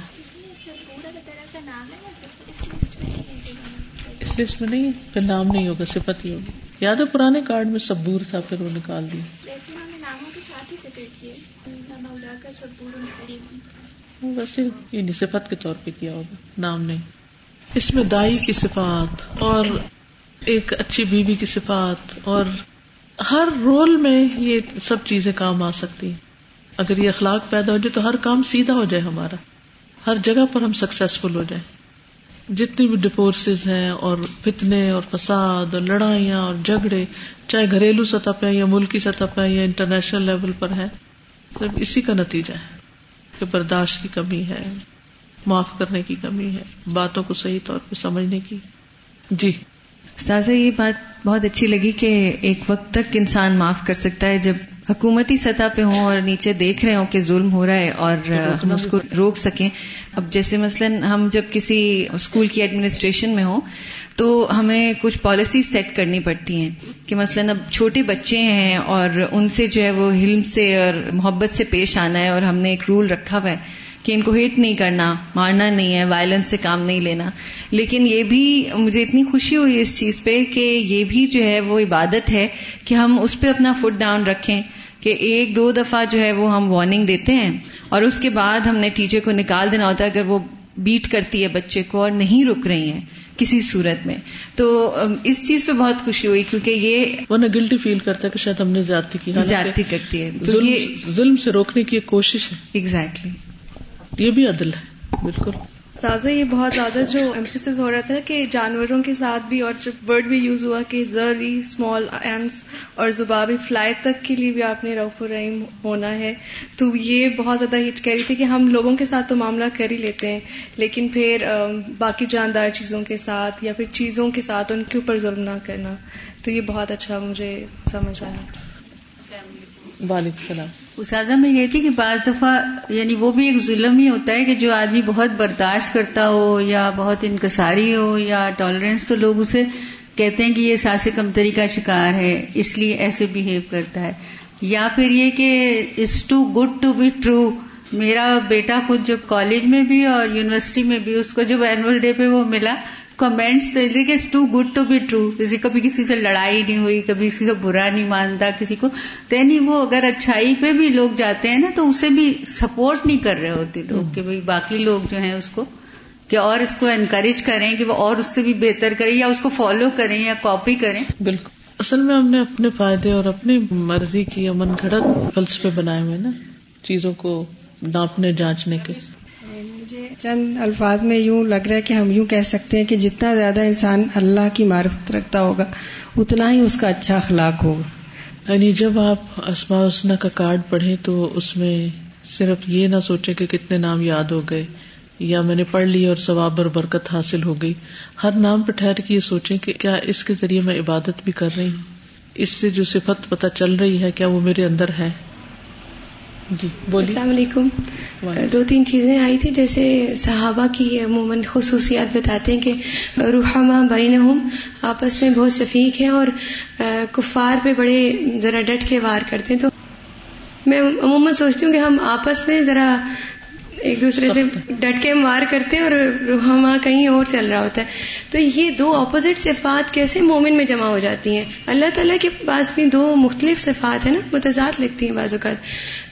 لسٹ میں نہیں پھر نام نہیں ہوگا، صفت ہی ہوگی۔ یاد ہے پرانے کارڈ میں سبور تھا، پھر وہ نکال دیا۔ ویسے یعنی صفت کے طور پہ کیا ہوگا؟ نام نہیں۔ اس میں دائی کی صفات اور ایک اچھی بیوی کی صفات اور ہر رول میں یہ سب چیزیں کام آ سکتی ہیں۔ اگر یہ اخلاق پیدا ہو جائے تو ہر کام سیدھا ہو جائے ہمارا۔ ہر جگہ پر ہم سکسیسفل ہو جائیں۔ جتنی بھی ڈپورس ہیں اور فتنے اور فساد اور لڑائیاں اور جھگڑے، چاہے گھریلو سطح پہ یا ملکی سطح پہ یا انٹرنیشنل لیول پر ہے صرف اسی کا نتیجہ ہے۔ کہ برداشت کی کمی ہے معاف کرنے کی کمی ہے باتوں کو صحیح طور پہ سمجھنے کی۔ جی۔ سازا یہ بات بہت اچھی لگی کہ ایک وقت تک انسان معاف کر سکتا ہے جب حکومتی سطح پہ ہوں اور نیچے دیکھ رہے ہوں کہ ظلم ہو رہا ہے اور ہم اس کو روک سکیں۔ اب جیسے مثلاً ہم جب کسی اسکول کی ایڈمنسٹریشن میں ہوں تو ہمیں کچھ پالیسی سیٹ کرنی پڑتی ہیں کہ مثلاً اب چھوٹے بچے ہیں اور ان سے جو ہے وہ علم سے اور محبت سے پیش آنا ہے اور ہم نے ایک رول رکھا ہوا ہے کہ ان کو ہٹ نہیں کرنا، مارنا نہیں ہے وائلنس سے کام نہیں لینا۔ لیکن یہ بھی مجھے اتنی خوشی ہوئی اس چیز پہ کہ یہ بھی جو ہے وہ عبادت ہے کہ ہم اس پہ اپنا فٹ ڈاؤن رکھیں کہ ایک دو دفعہ جو ہے وہ ہم وارننگ دیتے ہیں اور اس کے بعد ہم نے ٹیچر کو نکال دینا ہوتا ہے اگر وہ بیٹ کرتی ہے بچے کو اور نہیں رک رہی ہیں۔ کسی صورت میں۔ تو اس چیز پہ بہت خوشی ہوئی کیونکہ یہ ورنہ گلٹی فیل کرتا ہے کہ شاید ہم نے زیادتی کی۔ زیادتی کرتی ہے۔ یہ ظلم سے روکنے کی ایک کوشش ہے۔ ایگزیکٹلی یہ بھی عدل ہے۔ بالکل۔ تازہ یہ بہت زیادہ جو ایمفیس ہو رہا تھا کہ جانوروں کے ساتھ بھی اور جب ورڈ بھی یوز ہوا کہ زری اسمال اینس اور زبابی فلائی تک کے لیے بھی آپ نے روف الرحیم ہونا ہے، تو یہ بہت زیادہ ہٹ کہہ رہی تھی کہ ہم لوگوں کے ساتھ تو معاملہ کر ہی لیتے ہیں، لیکن پھر باقی جاندار چیزوں کے ساتھ یا پھر چیزوں کے ساتھ ان کے اوپر ظلم نہ کرنا، تو یہ بہت اچھا مجھے سمجھ آیا۔ وعلیکم السلام۔ اساتذہ، میں یہ تھی کہ بعض دفعہ یعنی وہ بھی ایک ظلم ہی ہوتا ہے کہ جو آدمی بہت برداشت کرتا ہو یا بہت انکساری ہو یا ٹالرنس تو لوگ اسے کہتے ہیں کہ یہ ساس کمتری کا شکار ہے، اس لیے ایسے بہیو کرتا ہے۔ یا پھر یہ کہ it's too good to be true میرا بیٹا خود جو کالج میں بھی اور یونیورسٹی میں بھی، اس کو جب اینول ڈے پہ وہ ملا کمنٹس کہ too good to be true کسی کبھی کسی سے لڑائی نہیں ہوئی کبھی کسی سے برا نہیں مانتا کسی کو۔ تو یعنی وہ اگر اچھائی پہ بھی لوگ جاتے ہیں نا تو اسے بھی سپورٹ نہیں کر رہے ہوتے لوگ کہ بھائی باقی لوگ جو ہیں اس کو کہ اور اس کو انکریج کریں کہ وہ اور اس سے بھی بہتر کریں یا اس کو فالو کریں یا کاپی کریں۔ بالکل۔ اصل میں ہم نے اپنے فائدے اور اپنی مرضی کی امن گھڑت فلسفے بنائے ہوئے نا چیزوں کو ناپنے جانچنے کے۔ مجھے چند الفاظ میں یوں لگ رہا ہے کہ ہم یوں کہہ سکتے ہیں کہ جتنا زیادہ انسان اللہ کی معرفت رکھتا ہوگا، اتنا ہی اس کا اچھا اخلاق ہوگا۔ یعنی جب آپ اسما اسنا کا کارڈ پڑھیں تو اس میں صرف یہ نہ سوچیں کہ کتنے نام یاد ہو گئے، یا میں نے پڑھ لی اور ثواب اور برکت حاصل ہو گئی۔ ہر نام پہ ٹھہر کے یہ سوچیں کہ کیا اس کے ذریعے میں عبادت بھی کر رہی ہوں؟ اس سے جو صفت پتہ چل رہی ہے، کیا وہ میرے اندر ہے؟ جی السلام علیکم۔ دو تین چیزیں آئی تھی جیسے صحابہ کی عموماً خصوصیات بتاتے ہیں کہ روحما بین آپس میں بہت شفیق ہے اور کفار پہ بڑے ذرا ڈٹ کے وار کرتے ہیں۔ تو میں عموماً سوچتی ہوں کہ ہم آپس میں ذرا ایک دوسرے سے ڈٹ کے مار کرتے ہیں اور روحما کہیں اور چل رہا ہوتا ہے۔ تو یہ دو اپوزٹ صفات کیسے مومن میں جمع ہو جاتی ہیں؟ اللہ تعالیٰ کے پاس بھی دو مختلف صفات ہیں نا متضاد لگتی ہیں بعض اوقات۔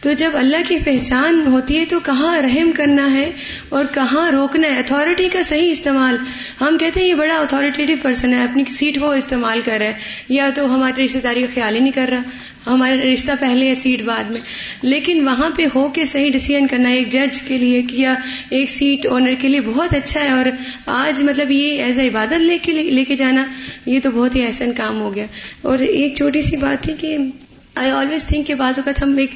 تو جب اللہ کی پہچان ہوتی ہے تو کہاں رحم کرنا ہے اور کہاں روکنا ہے؟ اتارٹی کا صحیح استعمال۔ ہم کہتے ہیں یہ بڑا اتارٹیو پرسن ہے اپنی سیٹ کو استعمال کر رہا ہے۔ یا تو ہماری رشتے داری کا خیال ہی نہیں کر رہا۔ ہمارا رشتہ پہلے ہے سیٹ بعد میں۔ لیکن وہاں پہ ہو کے صحیح ڈسیزن کرنا، ایک جج کے لیے کیا ایک سیٹ آنر کے لیے بہت اچھا ہے، اور آج مطلب یہ ایز اے عبادت لے کے لے کے جانا، یہ تو بہت ہی احسن کام ہو گیا۔ اور ایک چھوٹی سی بات تھی کہ آئی آلویز تھنک کہ بعض اوقات ہم ایک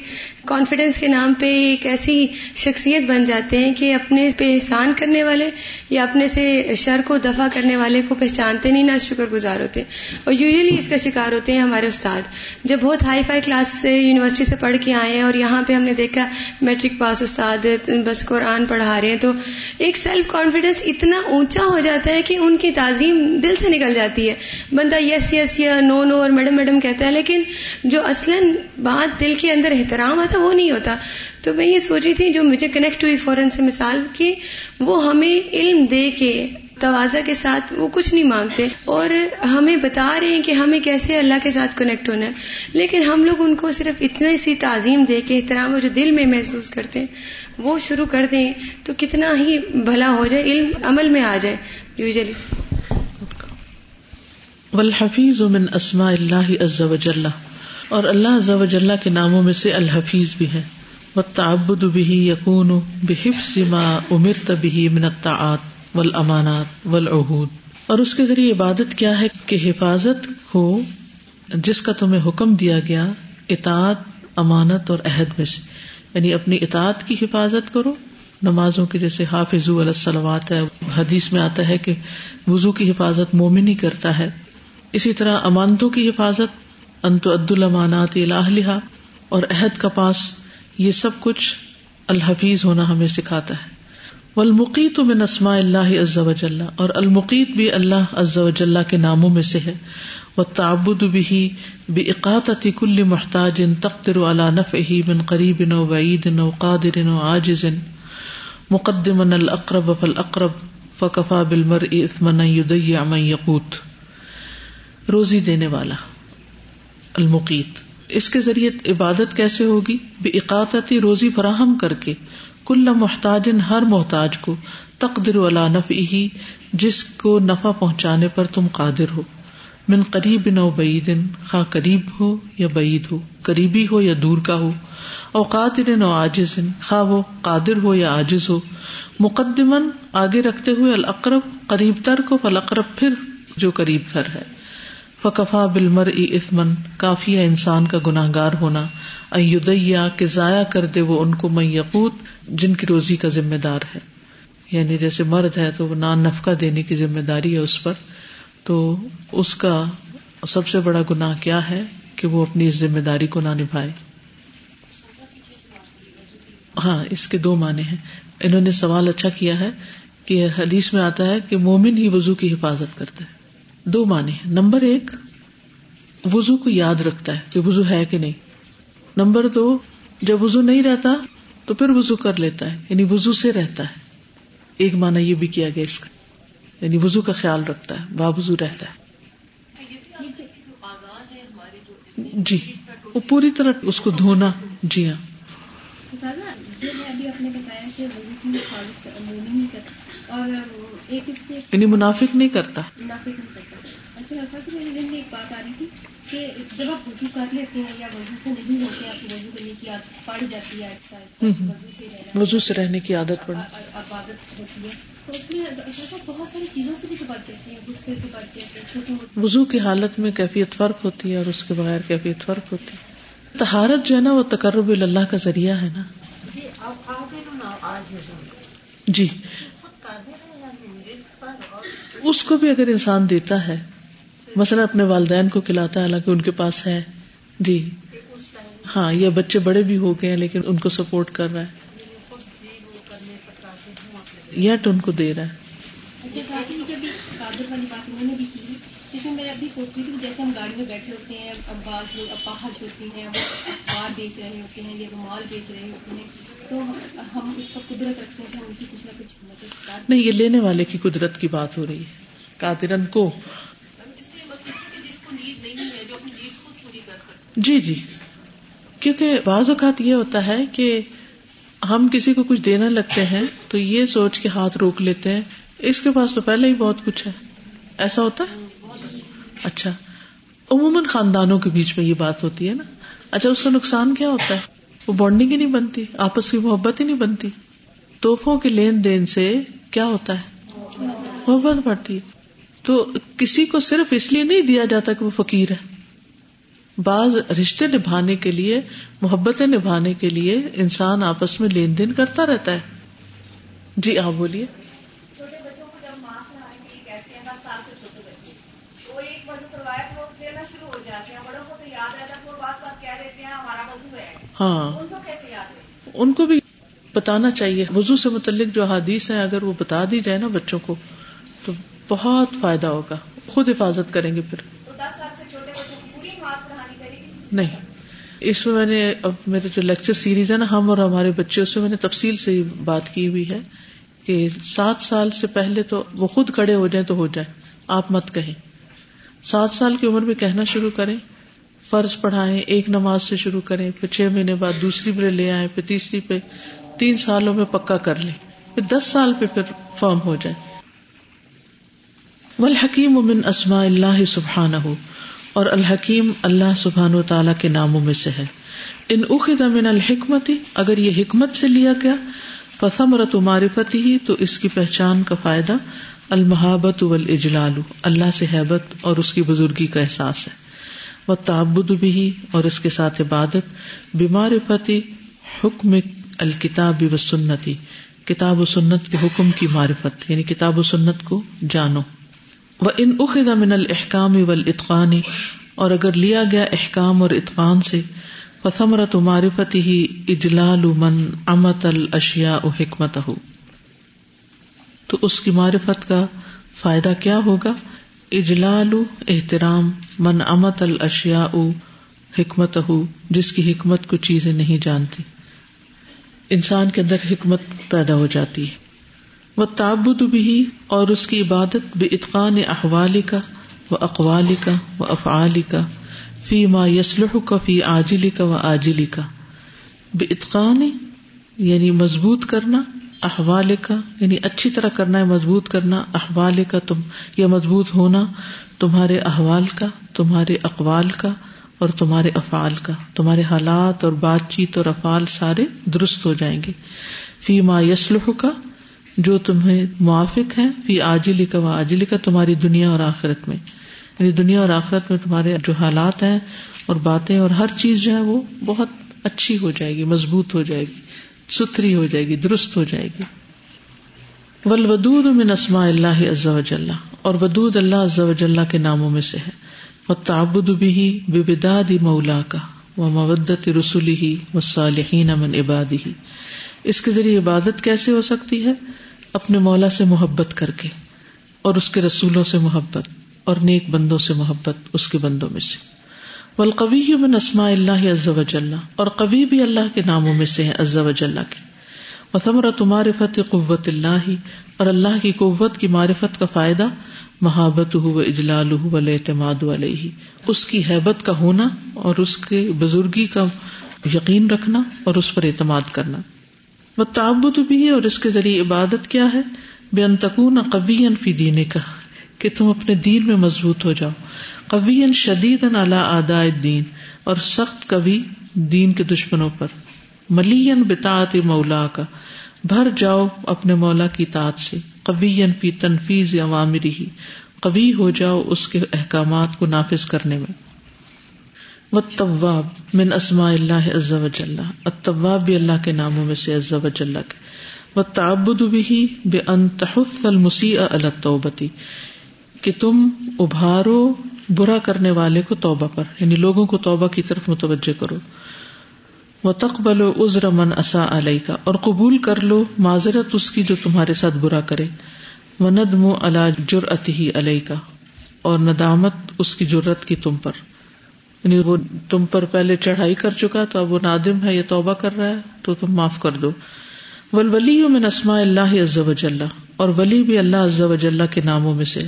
کانفیڈینس کے نام پہ ایک ایسی شخصیت بن جاتے ہیں کہ اپنے پہ احسان کرنے والے یا اپنے سے شر کو دفاع کرنے والے کو پہچانتے نہیں، نہ شکر گزار ہوتے اور یوزلی اس کا شکار ہوتے ہیں ہمارے استاد۔ جب بہت ہائی فائی کلاس سے یونیورسٹی سے پڑھ کے آئے ہیں اور یہاں پہ ہم نے دیکھا میٹرک پاس استاد بس قرآن پڑھا رہے ہیں تو ایک سیلف کانفیڈینس اتنا اونچا ہو جاتا ہے کہ ان کی تعظیم دل سے نکل جاتی ہے۔ بندہ یس یس یا نو نو اور میڈم میڈم کہتا ہے، لیکن جو اصل بات دل کے اندر احترام آتا، وہ نہیں ہوتا۔ تو میں یہ سوچی تھی، جو مجھے کنیکٹ ہوئی فوراً سے مثال کی، وہ ہمیں علم دے کے توازہ کے ساتھ وہ کچھ نہیں مانگتے۔ اور ہمیں بتا رہے ہیں کہ ہمیں کیسے اللہ کے ساتھ کنیکٹ ہونا ہے۔ لیکن ہم لوگ ان کو صرف اتنا سی تعظیم دے کے، احترام جو دل میں محسوس کرتے ہیں، وہ شروع کر دیں تو کتنا ہی بھلا ہو جائے، علم عمل میں آ جائے یوزلی والحفیظ من اسماء اللہ عز وجل اور اللہ ضو کے ناموں میں سے الحفیظ بھی ہے وہ تعبد بھی یقون بحفظ ما امر تبھی منتعات ول امانات ولعہود اور اس کے ذریعے عبادت کیا ہے کہ حفاظت ہو، جس کا تمہیں حکم دیا گیا، اطاعت، امانت اور عہد میں سے۔ یعنی اپنی اطاعت کی حفاظت کرو۔ نمازوں کی جیسے حافظ السلوات ہے، حدیث میں آتا ہے کہ وزو کی حفاظت مومن ہی کرتا ہے۔ اسی طرح امانتوں کی حفاظت انت عد المانات الہ اور عہد کا پاس یہ سب کچھ الحفیظ ہونا ہمیں سکھاتا ہے۔ والمقیت من اسماء اللہ عز و جل، اور المقیت بھی اللہ عز و جل کے ناموں میں سے ہے۔ والتعبد به باقاطه كل محتاج تقدر على نفعه من قریب و بعید و قادر و عاجز۔ مقدما الاقرب فالاقرب فكفى بالمرء اثما يضيع من يقوت۔ روزی دینے والا۔ المقیت۔ اس کے ذریعے عبادت کیسے ہوگی؟ بے اقاطتی روزی فراہم کر کے۔ کل محتاج، ہر محتاج کو تقدر نف ہی جس کو نفع پہنچانے پر تم قادر ہو۔ من قریب نو بعید خا قریب ہو یا بعید ہو، قریبی ہو یا دور کا ہو۔ او نو عاجز خا وہ قادر ہو یا عاجز ہو۔ مقدمن آگے رکھتے ہوئے القرب قریب تر کو فلقرب پھر جو قریب تر ہے۔ فکفا بلمر اثمن کافی ہے انسان کا گناہ گار ہونا ایودیا کہ ضائع کر دے وہ ان کو میں یقوت، جن کی روزی کا ذمہ دار ہے۔ یعنی جیسے مرد ہے تو وہ نان نفقہ دینے کی ذمہ داری ہے اس پر۔ تو اس کا سب سے بڑا گناہ کیا ہے؟ کہ وہ اپنی اس ذمہ داری کو نہ نبھائے۔ ہاں اس کے دو معنی ہیں۔ انہوں نے سوال اچھا کیا ہے کہ حدیث میں آتا ہے کہ مومن ہی وزو کی حفاظت کرتا ہے۔ دو معنی نمبر ایک وزو کو یاد رکھتا ہے کہ وزو ہے کہ نہیں۔ نمبر دو، جب وزو نہیں رہتا تو پھر وزو کر لیتا ہے یعنی وزو سے رہتا ہے۔ ایک مانا یہ بھی کیا گیا اس کا یعنی وزو کا خیال رکھتا ہے بابزو رہتا ہے۔ جی وہ پوری طرح اس کو دھونا۔ جی ہاں۔ یعنی منافق نہیں کرتا۔ اچھا ایک بات آ رہی تھی کہ جب آپ وضو کر لیتے ہیں یا وضو سے نہیں ہوتے آپ کی وضو کرنے کی عادت پڑ جاتی ہے وضو سے رہنے کی عادت پڑ عادت ہوتی ہے۔ تو اس میں بہت ساری چیزوں سے بھی تو بچ جاتی ہے غصے سے بچ جاتی ہے وضو کی حالت میں کیفیت فرق ہوتی ہے اور اس کے بغیر کیفیت فرق ہوتی ہے۔ تہارت جو ہے نا وہ تقرب اللہ کا ذریعہ ہے نا۔ جی۔ اس کو بھی اگر انسان دیتا ہے، مثلا اپنے والدین کو کھلاتا ہے، حالانکہ ان کے پاس ہے جی۔ ہاں یہ بچے بڑے بھی ہو گئے ہیں، لیکن ان کو سپورٹ کر رہا ہے۔ یٹ ان کو دے رہا ہے۔ اچھا، میں ابھی سوچ رہی تھی جیسے ہم گاڑی میں بیٹھے ہوتے ہیں، اب بعض لوگ اپاہج ہوتے ہیں کار بیچ رہے ہوتے ہیں یا رومال بیچ رہے ہوتے ہیں تو ہم اس کا قدرت رکھتے ہیں کہ ان کی کچھ نہ کچھ نہیں یہ لینے والے کی قدرت کی بات ہو رہی ہے۔ کاترن کو۔ جی جی۔ کیونکہ بعض اوقات یہ ہوتا ہے کہ ہم کسی کو کچھ دینے لگتے ہیں تو یہ سوچ کے ہاتھ روک لیتے ہیں۔ اس کے پاس تو پہلے ہی بہت کچھ ہے۔ ایسا ہوتا ہے؟ اچھا۔ عموماً خاندانوں کے بیچ میں یہ بات ہوتی ہے نا۔ اچھا اس کا نقصان کیا ہوتا ہے؟ وہ بانڈنگ ہی نہیں بنتی، آپس کی محبت ہی نہیں بنتی۔ توحفوں کے لین دین سے کیا ہوتا ہے؟ محبت بڑھتی ہے۔ تو کسی کو صرف اس لیے نہیں دیا جاتا کہ وہ فقیر ہے۔ بعض رشتے نبھانے کے لیے، محبتیں نبھانے کے لیے انسان آپس میں لین دین کرتا رہتا ہے۔ جی آپ بولیے۔ ہاں۔ ان کو بھی بتانا چاہیے۔ وضو سے متعلق جو حادیث ہیں، اگر وہ بتا دی جائے نا بچوں کو، تو بہت فائدہ ہوگا۔ خود حفاظت کریں گے پھر۔ نہیں۔ اس میں میں نے اب میرے جو لیکچر سیریز ہے نا، ہم اور ہمارے بچے، اس میں میں نے تفصیل سے بات کی ہوئی ہے کہ سات سال سے پہلے تو وہ خود کھڑے ہو جائیں تو ہو جائے آپ مت کہیں۔ سات سال کی عمر میں کہنا شروع کریں۔ فرض پڑھائیں، ایک نماز سے شروع کریں، پھر چھ مہینے بعد دوسری پہ لے آئیں، پھر تیسری پہ تین سالوں میں پکا کر لیں، پھر دس سال پہ پھر فارم ہو جائے والحکیم من اسماء اللہ سبحانہ، اور الحکیم اللہ سبحان و تعالی کے ناموں میں سے ہے۔ ان اخذ من الحکمتی اگر یہ حکمت سے لیا گیا فثمرت معرفت ہی تو اس کی پہچان کا فائدہ المحابت والاجلال اللہ سے حیبت اور اس کی بزرگی کا احساس ہے۔ وہ تعبد بھی اور اس کے ساتھ عبادت بیمار فتی، حکم الکتاب و سنتی، کتاب و سنت کے حکم کی معرفت یعنی کتاب و سنت کو جانو۔ وہ ان اخد من الحکام و اطقانی اور اگر لیا گیا احکام اور اطقان سے، فثمرت معرفت ہی اجلال من امت الشیا و حکمت ہو تو اس کی معرفت کا فائدہ کیا ہوگا؟ اجلال احترام۔ من امت الشیا حکمت ہو جس کی حکمت کو چیزیں نہیں جانتی۔ انسان کے اندر حکمت پیدا ہو جاتی ہے۔ وہ تابد بھی، اور اس کی عبادت بے اطقان احوال کا و اقوال کا و افعال کا فی ما یسلح کا فی آجلی کا و آجلی کا بے اطقان یعنی مضبوط کرنا احوال کا یعنی اچھی طرح کرنا ہے مضبوط کرنا احوال کا تم، یا مضبوط ہونا۔ تمہارے احوال کا، تمہارے اقوال کا اور تمہارے افعال کا۔ تمہارے حالات اور بات چیت اور افعال سارے درست ہو جائیں گے۔ فی ما یسلح کا جو تمہیں موافق ہے فی آجلی کا و آجلی کا تمہاری دنیا اور آخرت میں۔ یعنی دنیا اور آخرت میں تمہارے جو حالات ہیں اور باتیں اور ہر چیز جو ہے وہ بہت اچھی ہو جائے گی، مضبوط ہو جائے گی، ستھری ہو جائے گی، درست ہو جائے گی۔ ولودود من اسماء اللہ عز و اور ودود اللہ عز و کے ناموں میں سے ہے۔ و تعبد بھی مولا کا و مودت رسولی ہی و صالحین امن عبادی ہی اس کے ذریعے عبادت کیسے ہو سکتی ہے؟ اپنے مولا سے محبت کر کے، اور اس کے رسولوں سے محبت، اور نیک بندوں سے محبت اس کے بندوں میں سے۔ والقوی من اسماء اللہ عز و جل، اور قوی بھی اللہ کے ناموں میں سے ہے عز و جل کے۔ وثمرت معرفت قوت اللہ، اور اللہ کی قوت کی معرفت کا فائدہ محابت ہو اجلال ہو اعتماد علیہ۔ اس کی حیبت کا ہونا اور اس کے بزرگی کا یقین رکھنا اور اس پر اعتماد کرنا۔ وہ تعبد بھی ہے اور اس کے ذریعے عبادت کیا ہے؟ بے انتقون قوی فی دین کا کہ تم اپنے دین میں مضبوط ہو جاؤ۔ قوی شدید اعلی آداء دین اور سخت کبھی دین کے دشمنوں پر۔ ملین بتاط مولا کا۔ بھر جاؤ اپنے مولا کی تعت سے۔ قوی فی تنفیز عوامری ہی قوی ہو جاؤ اس کے احکامات کو نافذ کرنے میں۔ و طواب من اسماء اللہ عز و جل الطواب بھی اللہ کے ناموں میں سے عز و جل کے۔ و تعبد بھی بے ان تحف المسیء التوبتی کہ تم ابھارو برا کرنے والے کو توبہ پر۔ یعنی لوگوں کو توبہ کی طرف متوجہ کرو۔ وہ تقبل و عزر من اصا علیہ کا اور قبول کر لو معذرت اس کی جو تمہارے ساتھ برا کرے۔ وہ ندم اللہ جرت ہی علیہ کا اور ندامت اس کی جرت کی تم پر۔ یعنی وہ تم پر پہلے چڑھائی کر چکا تو اب وہ نادم ہے، یہ توبہ کر رہا ہے، تو تم معاف کر دو۔ ولی من اسماء اللہ عز و اور ولی بھی اللہ عز و جل کے ناموں میں سے۔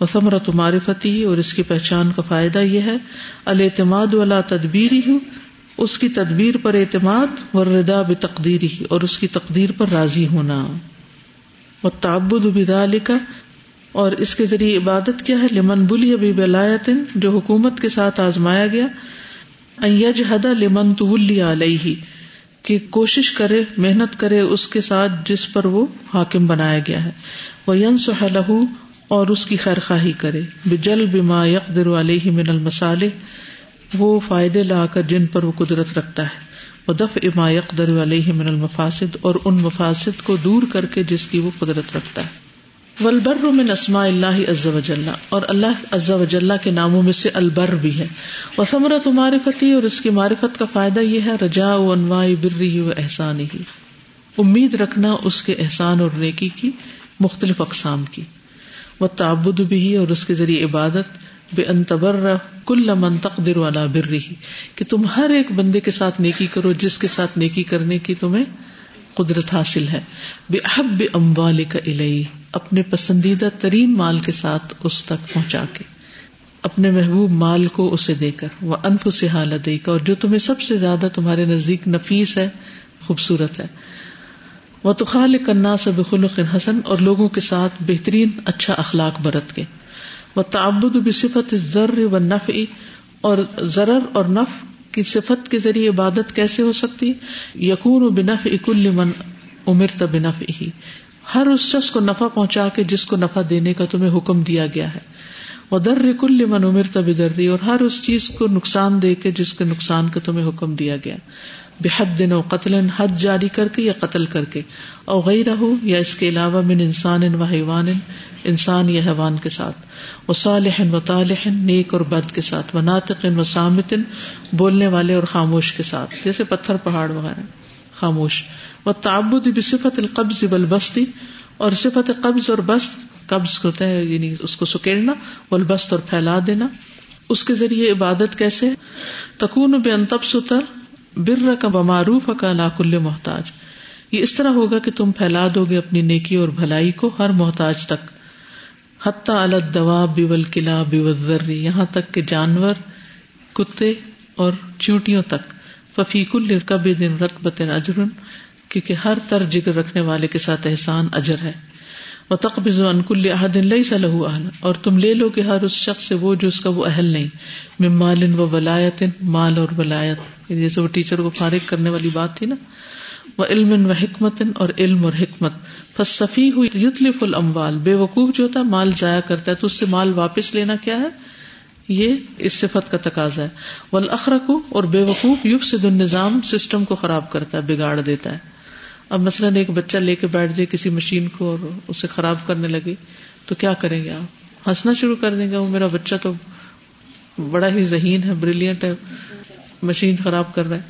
وہ ثمرت معرفتی اور اس کی پہچان کا فائدہ یہ ہے۔ الاعتماد والا تدبیر ہوں اس کی تدبیر پر اعتماد و ردا بتقدیری اور اس کی تقدیر پر راضی ہونا۔ وہ تعبد بدا اور اس کے ذریعے عبادت کیا ہے۔ لمن بلی ابھی بلایت جو حکومت کے ساتھ آزمایا گیا۔ یج ہدا لمن تو علیہ کہ کوشش کرے، محنت کرے اس کے ساتھ جس پر وہ حاکم بنایا گیا ہے۔ وہ ینس لہو اور اس کی خیر خواہی کرے۔ بجل بما یقدر علیہ من المسالے وہ فائدے لا کر جن پر وہ قدرت رکھتا ہے۔ وہ دف امایق در علیہ من المفاسد اور ان مفاسد کو دور کر کے جس کی وہ قدرت رکھتا ہے۔ ولبر من اسماء اللہ عز و اور اللہ عز و کے ناموں میں سے البر بھی ہے۔ وہ ثمرت معرفتی اور اس کی معرفت کا فائدہ یہ ہے رجا و انواع بری و احسان ہی امید رکھنا اس کے احسان اور نیکی کی مختلف اقسام کی۔ وہ تعبد بھی اور اس کے ذریعے عبادت۔ بے انتبر کل من تقدر والا بر رہی کہ تم ہر ایک بندے کے ساتھ نیکی کرو، جس کے ساتھ نیکی کرنے کی تمہیں قدرت حاصل ہے۔ بے احب بے اموال کا الہی اپنے پسندیدہ ترین مال کے ساتھ اس تک پہنچا کے۔ اپنے محبوب مال کو اسے دے کر وہ انف سے حالت دے کر اور جو تمہیں سب سے زیادہ تمہارے نزدیک نفیس ہے، خوبصورت ہے۔ وہ تو خال کرنا سے بخلق حسن، اور لوگوں کے ساتھ بہترین اچھا اخلاق برت کے۔ وہ تعبد بھی صفت و نف اور ضرر اور نف کی صفت کے ذریعے عبادت کیسے ہو سکتی ہے؟ یقون و بنف اکل من عمر تنف ہی ہر اس شخص کو نفع پہنچا کے جس کو نفع دینے کا تمہیں حکم دیا گیا ہے۔ وہ در کل من عمر تب درری اور ہر اس چیز کو نقصان دے کے جس کے نقصان کا تمہیں حکم دیا گیا۔ بے حد دن قتل، حد جاری کر کے یا قتل کر کے، او غیر رہو یا اس کے علاوہ من انسان و حیوان انسان یا حیوان کے ساتھ۔ وہ صالح و طالح نیک اور بد کے ساتھ۔ و ناطق و سامتن بولنے والے اور خاموش کے ساتھ۔ جیسے پتھر، پہاڑ وغیرہ۔ خاموش۔ وہ تعبد بصفت القبض بل اور صفت قبض اور بست قبض ہوتا ہے یعنی اس کو سکیڑنا بل اور پھیلا دینا۔ اس کے ذریعے عبادت کیسے؟ تکون بے انتب ستر بر کا بمعروف کا لاک محتاج۔ یہ اس طرح ہوگا کہ تم پھیلا دو گے اپنی نیکی اور بھلائی کو ہر محتاج تک۔ حتیٰ الگ دوا بیول قلعہ بیوری یہاں تک کہ جانور، کتے اور چونٹیوں تک۔ ففیق الکب دن رقبت اجرن کیونکہ ہر تر جگر رکھنے والے کے ساتھ احسان اجر ہے۔ وہ تقبض انکل احدن لئی صلاح اہل، اور تم لے لو کہ ہر اس شخص سے وہ جو اس کا وہ اہل نہیں۔ ممال و ولایت، مال اور ولایت۔ یعنی جیسے وہ ٹیچر کو فارغ کرنے والی بات تھی نا۔ وہ علم و حکمت اور علم اور حکمت۔ فصفی ہوئی یوتلف الاموال، بے وقوف جو ہوتا ہے، مال ضائع کرتا ہے، تو اس سے مال واپس لینا کیا ہے؟ یہ اس صفت کا تقاضا ہے۔ والاخرق اور بے وقوف یوگ سے النظام، سسٹم کو خراب کرتا ہے، بگاڑ دیتا ہے۔ اب مثلاً ایک بچہ لے کے بیٹھ جائے، کسی مشین کو اور اسے خراب کرنے لگے، تو کیا کریں گے آپ؟ ہنسنا شروع کر دیں گے، وہ میرا بچہ تو بڑا ہی ذہین ہے بریلینٹ ہے، مشین خراب کر رہا ہے۔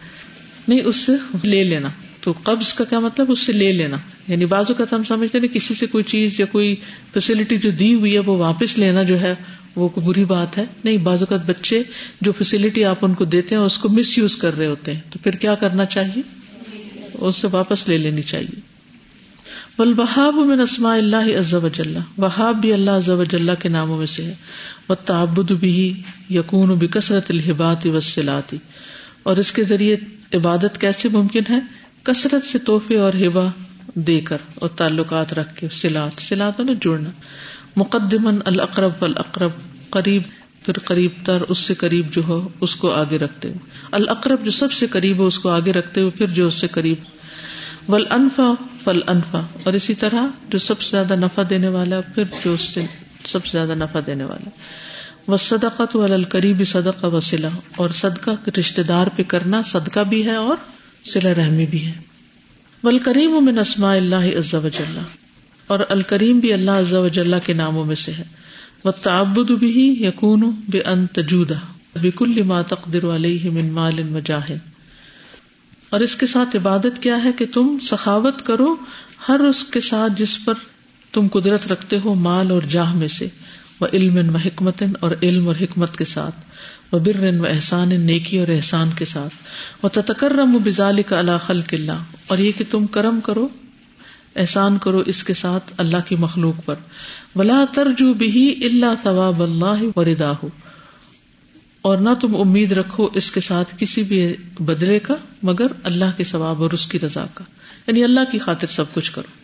نہیں، اس سے لے لینا۔ تو قبض کا کیا مطلب؟ اس سے لے لینا۔ یعنی بازو کا ہم سمجھتے ہیں کسی سے کوئی چیز یا کوئی فیسلٹی جو دی ہوئی ہے وہ واپس لینا جو ہے، وہ کوئی بری بات ہے۔ نہیں، بازو کا بچے جو فیسلٹی آپ ان کو دیتے ہیں، اس کو مس یوز کر رہے ہوتے ہیں۔ تو پھر کیا کرنا چاہیے؟ اس سے واپس لے لینی چاہیے۔ بل بہاب میں نسما اللہ عزب اجلّہ وہاب بھی اللہ عزب اجلّہ کے ناموں میں سے ہے۔ وہ تعبد بھی یقون بھی کثرت الحبات وسلاتی اور اس کے ذریعے عبادت کیسے ممکن ہے؟ کثرت سے تحفے اور ہبا دے کر اور تعلقات رکھ کے سلاد سلاد میں مطلب جڑنا۔ مقدمن القرب القرب قریب پھر قریب تر، اس سے قریب جو ہو، اس کو آگے رکھتے ہوئے۔ القرب جو سب سے قریب ہو، اس کو آگے رکھتے ہوئے پھر جو اس سے قریب۔ ول انفا فل انفا اور اسی طرح جو سب سے زیادہ نفع دینے والا، پھر جو اس سے سب سے زیادہ نفع دینے والا۔ وہ صدقت القریب، صدقہ و سلا اور صدقہ رشتے دار پہ کرنا، صدقہ بھی ہے اور سلا رحمی بھی ہے ول کریم میں نسما اللہ عزا وجاللہ اور الکریم بھی اللہ عزا وجاللہ کے ناموں میں سے ہے۔ وہ تعبد بھی یقون بے ان تجودا بکل ما تقدر علیہ من مال مجاہد اور اس کے ساتھ عبادت کیا ہے کہ تم سخاوت کرو ہر اس کے ساتھ جس پر تم قدرت رکھتے ہو مال اور جاہ میں سے۔ وہ علم و حکمت اور علم اور حکمت کے ساتھ۔ وہ بر و احسان نیکی اور احسان کے ساتھ۔ وہ تتکرم و بزال کا اللہ۔ خل قلعہ اور یہ کہ تم کرم کرو، احسان کرو اس کے ساتھ اللہ کی مخلوق پر۔ ولا ترجو بھی اللہ ثواب اللہ وردا ہو اور نہ تم امید رکھو اس کے ساتھ کسی بھی بدلے کا، مگر اللہ کے ثواب اور اس کی رضا کا۔ یعنی اللہ کی خاطر سب کچھ کرو۔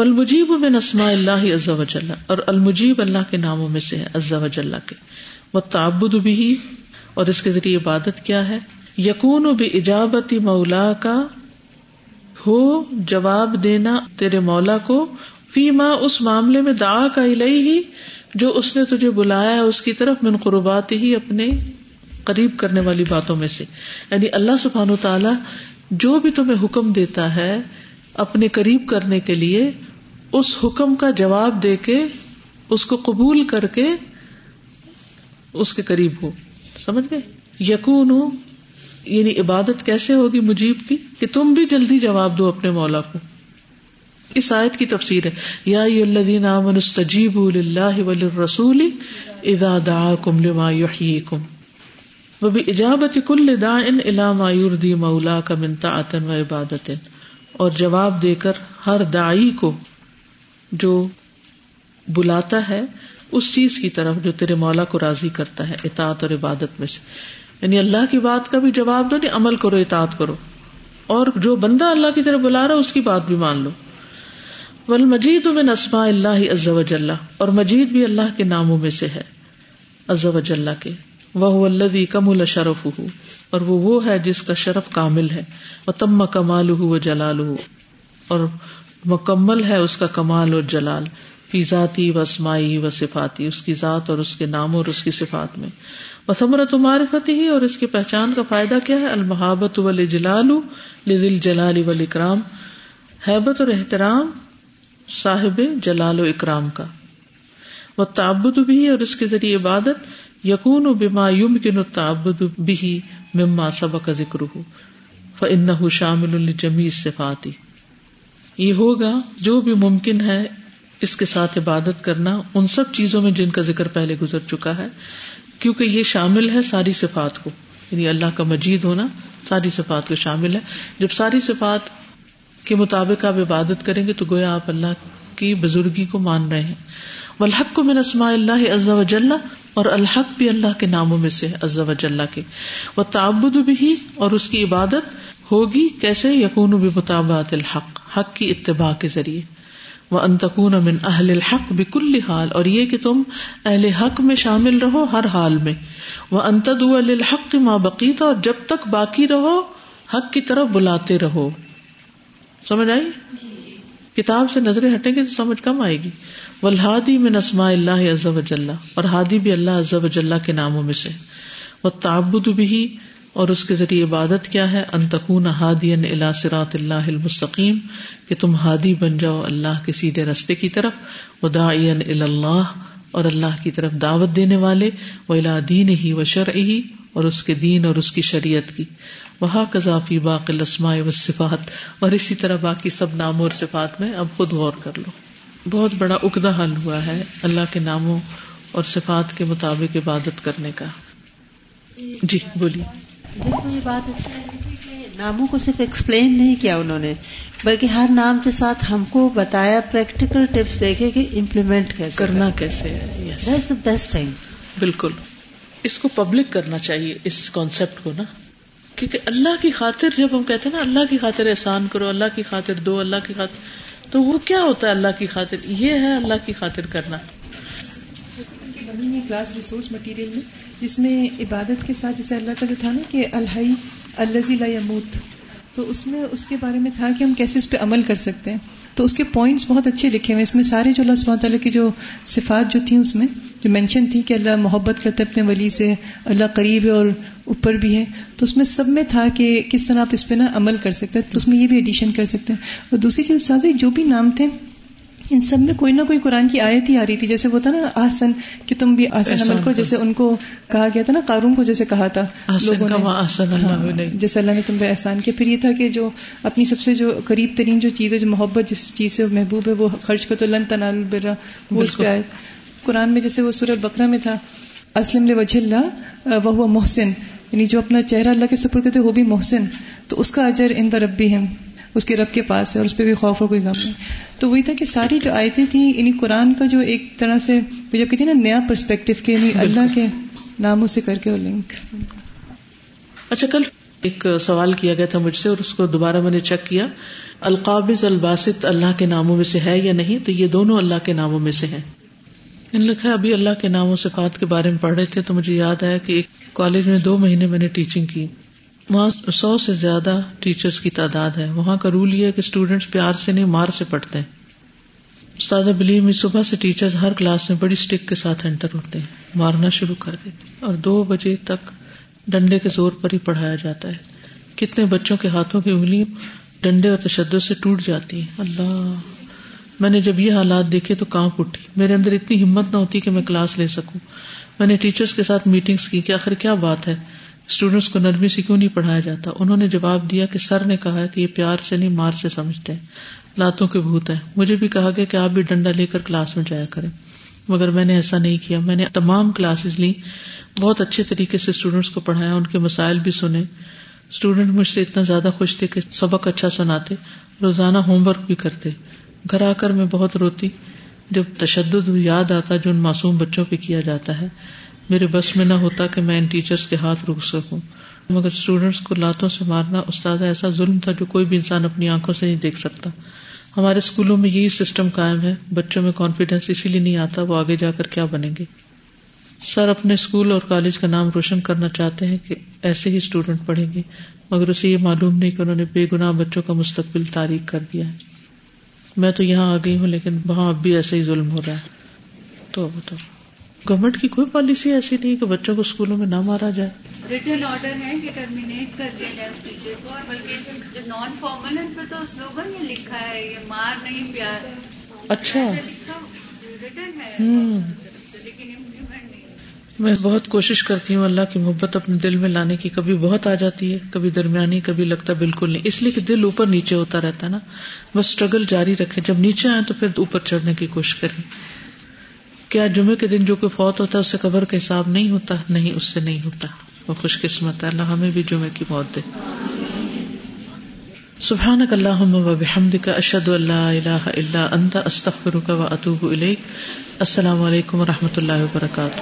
المجیب میں نسما اللہ عز و جل اور المجیب اللہ کے ناموں میں سے ہے، عز و جل کے۔ وہ تعبد بھی اور اس کے ذریعے عبادت کیا ہے۔ یقون و بے ایجابتی مولا کا ہو جواب دینا تیرے مولا کو، فی ماں اس معاملے میں دا کا الہی ہی جو اس نے تجھے بلایا ہے اس کی طرف من قربات ہی اپنے قریب کرنے والی باتوں میں سے۔ یعنی اللہ سبحان تعالی جو بھی تمہیں حکم دیتا ہے اپنے قریب کرنے کے لیے، اس حکم کا جواب دے کے، اس کو قبول کر کے اس کے قریب ہو۔ سمجھ گئے؟ یقون ہو یعنی عبادت کیسے ہوگی مجیب کی؟ کہ تم بھی جلدی جواب دو اپنے مولا کو۔ اس آیت کی تفسیر ہے۔ یا الذین آمنوا استجیبوا للہ وللرسول اذا دعاکم لما یحییکم۔ وباجابت کل داع الى ما یرضی مولاک من طاعت و عبادت اور جواب دے کر ہر دائی کو جو بلاتا ہے اس چیز کی طرف جو تیرے مولا کو راضی کرتا ہے، اطاعت اور عبادت میں سے۔ یعنی اللہ کی بات کا بھی جواب دو نہیں عمل کرو، اطاعت کرو۔ اور جو بندہ اللہ کی طرف بلا رہا اس کی بات بھی مان لو۔ ول مجید میں نسما اللہ عز و اور مجید بھی اللہ کے ناموں میں سے ہے، عز و کے۔ وہ اللہ کم الشرف ہو اور وہ وہ ہے جس کا شرف کامل ہے۔ وہ تم کمال ہو وہ جلال ہو اور مکمل ہے اس کا کمال اور جلال۔ فی ذاتی و اسمائی و صفاتی، اس کی ذات اور اس کے نام اور اس کی صفات میں۔ وہ ثمرت معرفتی ہی، اور اس کی پہچان کا فائدہ کیا ہے؟ المحابت ولی جلال دل جلال و اکرام حیبت اور احترام صاحب جلال و اکرام کا۔ وہ تعبد بھی، اور اس کے ذریعے عبادت۔ یقون و بما یم کن تعبد بھی مما سبق کا ذکر ہو فن شامل الجمی صفاتی۔ یہ ہوگا جو بھی ممکن ہے اس کے ساتھ عبادت کرنا ان سب چیزوں میں جن کا ذکر پہلے گزر چکا ہے، کیونکہ یہ شامل ہے ساری صفات کو۔ یعنی اللہ کا مجید ہونا ساری صفات کو شامل ہے۔ جب ساری صفات کے مطابق آپ عبادت کریں گے تو گویا آپ اللہ کی بزرگی کو مان رہے ہیں۔ والحق کو من اسماء اللہ عز و جل اور الحق بھی اللہ کے ناموں میں سے عز و جل کے۔ وہ تعبد بھی اور اس کی عبادت ہوگی کیسے؟ یقون بھی مطابات الحق، حق کی اتباع کے ذریعے۔ وہ انتقون امن اہل الحق بکل حال اور یہ کہ تم اہل حق میں شامل رہو ہر حال میں۔ وہ انتد الحق ماں بقیتا اور جب تک باقی رہو، حق کی طرف بلاتے رہو۔ سمجھ آئی؟ کتاب سے نظریں ہٹیں گے تو سمجھ کم آئے گی۔ ولہادی میں نسما اللہ عزب اجلّہ اور ہادی بھی اللہ عزب اجلّہ کے ناموں میں سے۔ وہ تعبد بھی اور اس کے ذریعے عبادت کیا ہے؟ انتقون ہادی اللہ سرات اللہ المستقیم، کہ تم ہادی بن جاؤ اللہ کے سیدھے رستے کی طرف ادا اللہ، اور اللہ کی طرف دعوت دینے والے وہ الا دین ہی و شرع ہی اور اس کے دین اور اس کی شریعت کی۔ وہاں کذافی باق لسما و صفات اور اسی طرح باقی سب ناموں اور صفات میں اب خود غور کر لو۔ بہت بڑا اقدا حل ہوا ہے اللہ کے ناموں اور صفات کے مطابق عبادت کرنے کا۔ جی بولیے۔ دیکھو یہ بات اچھی لگی کہ ناموں کو صرف ایکسپلین نہیں کیا انہوں نے بلکہ ہر نام کے ساتھ ہم کو بتایا پریکٹیکل ٹپس دیکھے کہ امپلیمنٹ کیسے کرنا کیسے بیسٹ تھنگ بالکل۔ اس کو پبلک کرنا چاہیے اس کانسیپٹ کو نا۔ کیونکہ اللہ کی خاطر جب ہم کہتے ہیں نا اللہ کی خاطر احسان کرو اللہ کی خاطر دو اللہ کی خاطر تو وہ کیا ہوتا ہے اللہ کی خاطر؟ یہ ہے اللہ کی خاطر کرنا۔ کلاس ریسورس مٹیریل میں جس میں عبادت کے ساتھ جیسے اللہ کا جو تھا نا کہ الحائی اللہ یموت، تو اس میں اس کے بارے میں تھا کہ ہم کیسے اس پہ عمل کر سکتے ہیں۔ تو اس کے پوائنٹس بہت اچھے لکھے ہوئے اس میں سارے جو اللہ سبحانہ تعالیٰ کی جو صفات جو تھیں اس میں، جو مینشن تھی کہ اللہ محبت کرتے اپنے ولی سے، اللہ قریب ہے اور اوپر بھی ہے، تو اس میں سب میں تھا کہ کس طرح آپ اس پہ نا عمل کر سکتے ہیں۔ تو اس میں یہ بھی ایڈیشن کر سکتے ہیں۔ اور دوسری چیز ساتھ جو بھی نام تھے ان سب میں کوئی نہ کوئی قرآن کی آیت ہی آ رہی تھی جیسے وہ تھا نا آسن کہ تم بھی آسن عمل کو جیسے ان کو کہا گیا تھا نا قارون کو جیسے کہا تھا لوگوں نے۔ ہاں، جیسے اللہ نے تم پہ احسان کیا۔ پھر یہ تھا کہ جو اپنی سب سے جو قریب ترین جو چیز ہے جو محبت جس چیز سے محبوب ہے وہ خرچ کو تو لن تنال برا وہ اس پہ آئے۔ قرآن میں جیسے وہ سورہ بکرا میں تھا اسلم وجہ اللہ وہ محسن۔ یعنی جو اپنا چہرہ اللہ کے سپر کرتے وہ بھی محسن۔ تو اس کا اجر ان دربی ہے اس کے رب کے پاس ہے اور اس پہ کوئی خوف اور کوئی غم نہیں۔ تو وہی تھا کہ ساری جو آیتیں تھیں یعنی قرآن کا جو ایک طرح سے جب کہتے ہیں نا نیا پرسپیکٹو کے اللہ کے ناموں سے کر کے وہ لنک اچھا کل ایک سوال کیا گیا تھا مجھ سے اور اس کو دوبارہ میں نے چیک کیا۔ القابض الباسط اللہ کے ناموں میں سے ہے یا نہیں؟ تو یہ دونوں اللہ کے ناموں میں سے ہیں۔ ان لکھا ابھی اللہ کے ناموں سے کے بارے میں پڑھ رہے تھے تو مجھے یاد آیا کہ ایک کالج میں دو مہینے میں نے ٹیچنگ کی۔ وہاں سو سے زیادہ ٹیچرس کی تعداد ہے۔ وہاں کا رول یہ ہے کہ اسٹوڈینٹس پیار سے نہیں، مار سے پڑھتے ہیں۔ استاذہ بلی میں صبح سے ٹیچر ہر کلاس میں بڑی اسٹک کے ساتھ انٹر ہوتے ہیں۔ مارنا شروع کر دیتے اور دو بجے تک ڈنڈے کے زور پر ہی پڑھایا جاتا ہے۔ کتنے بچوں کے ہاتھوں کی انگلی ڈنڈے اور تشدد سے ٹوٹ جاتی ہے اللہ۔ میں نے جب یہ حالات دیکھے تو کانپ اٹھی۔ میرے اندر اتنی ہمت نہ ہوتی کہ میں کلاس لے سکوں۔ میں نے ٹیچرس کے ساتھ میٹنگس کی کہ آخر کیا بات ہے؟ اسٹوڈینٹس کو نرمی سے کیوں نہیں پڑھایا جاتا؟ انہوں نے جواب دیا کہ سر نے کہا کہ یہ پیار سے نہیں، مار سے سمجھتے ہیں۔ لاتوں کے بھوت ہے مجھے بھی کہا گیا کہ آپ بھی ڈنڈا لے کر کلاس میں جایا کریں۔ مگر میں نے ایسا نہیں کیا۔ میں نے تمام کلاسز لی بہت اچھے طریقے سے اسٹوڈینٹس کو پڑھایا، ان کے مسائل بھی سنے۔ اسٹوڈینٹ مجھ سے اتنا زیادہ خوش تھے کہ سبق اچھا سناتے۔ روزانہ ہوم ورک بھی کرتے۔ گھر آ کر میں بہت روتی۔ جب تشدد، یاد آتا جو ان معصوم بچوں پہ کیا جاتا ہے۔ میرے بس میں نہ ہوتا کہ میں ان ٹیچرس کے ہاتھ روک سکوں۔ مگر اسٹوڈینٹس کو لاتوں سے مارنا استاد ایسا ظلم تھا جو کوئی بھی انسان اپنی آنکھوں سے نہیں دیکھ سکتا۔ ہمارے اسکولوں میں یہی سسٹم قائم ہے۔ بچوں میں کانفیڈینس اسی لیے نہیں آتا وہ آگے جا کر کیا بنیں گے۔ سر اپنے اسکول اور کالج کا نام روشن کرنا چاہتے ہیں کہ ایسے ہی اسٹوڈینٹ پڑھیں گے۔ مگر اسے یہ معلوم نہیں کہ انہوں نے بے گناہ بچوں کا مستقبل تاریخ کر دیا ہے۔ میں تو یہاں آ گئی ہوں لیکن وہاں اب بھی ایسے ہی ظلم ہو رہا ہے۔ تو تو گورنمنٹ کی کوئی پالیسی ایسی نہیں کہ بچوں کو اسکولوں میں نہ مارا جائے۔ ریٹرن آرڈر ہے کہ ٹرمینیٹ کر دیا جائے اس ٹیچر کو اور بلکہ جو نان فارمل ہے ان پہ تو سلوگن یہ لکھا ہے یہ مار نہیں پیار اچھا۔ ریٹرن ہے۔ لیکن میں بہت کوشش کرتی ہوں اللہ کی محبت اپنے دل میں لانے کی۔ کبھی بہت آ جاتی ہے کبھی درمیانی کبھی لگتا بالکل نہیں۔ اس لیے کہ دل اوپر نیچے ہوتا رہتا ہے نا۔ بس اسٹرگل جاری رکھے۔ جب نیچے آئے تو پھر اوپر چڑھنے کی کوشش کریں۔ کیا جمعے کے دن جو کوئی فوت ہوتا ہے، اس سے قبر کا حساب نہیں ہوتا، نہیں، اس سے نہیں ہوتا۔ وہ خوش قسمت ہے۔ اللہ ہمیں بھی جمعے کی موت دے۔ سبحان اللہ بحمد کا اشد اللہ اللہ اللہ انت استخر کا و اطوب السلام علیکم و رحمۃ اللہ وبرکاتہ۔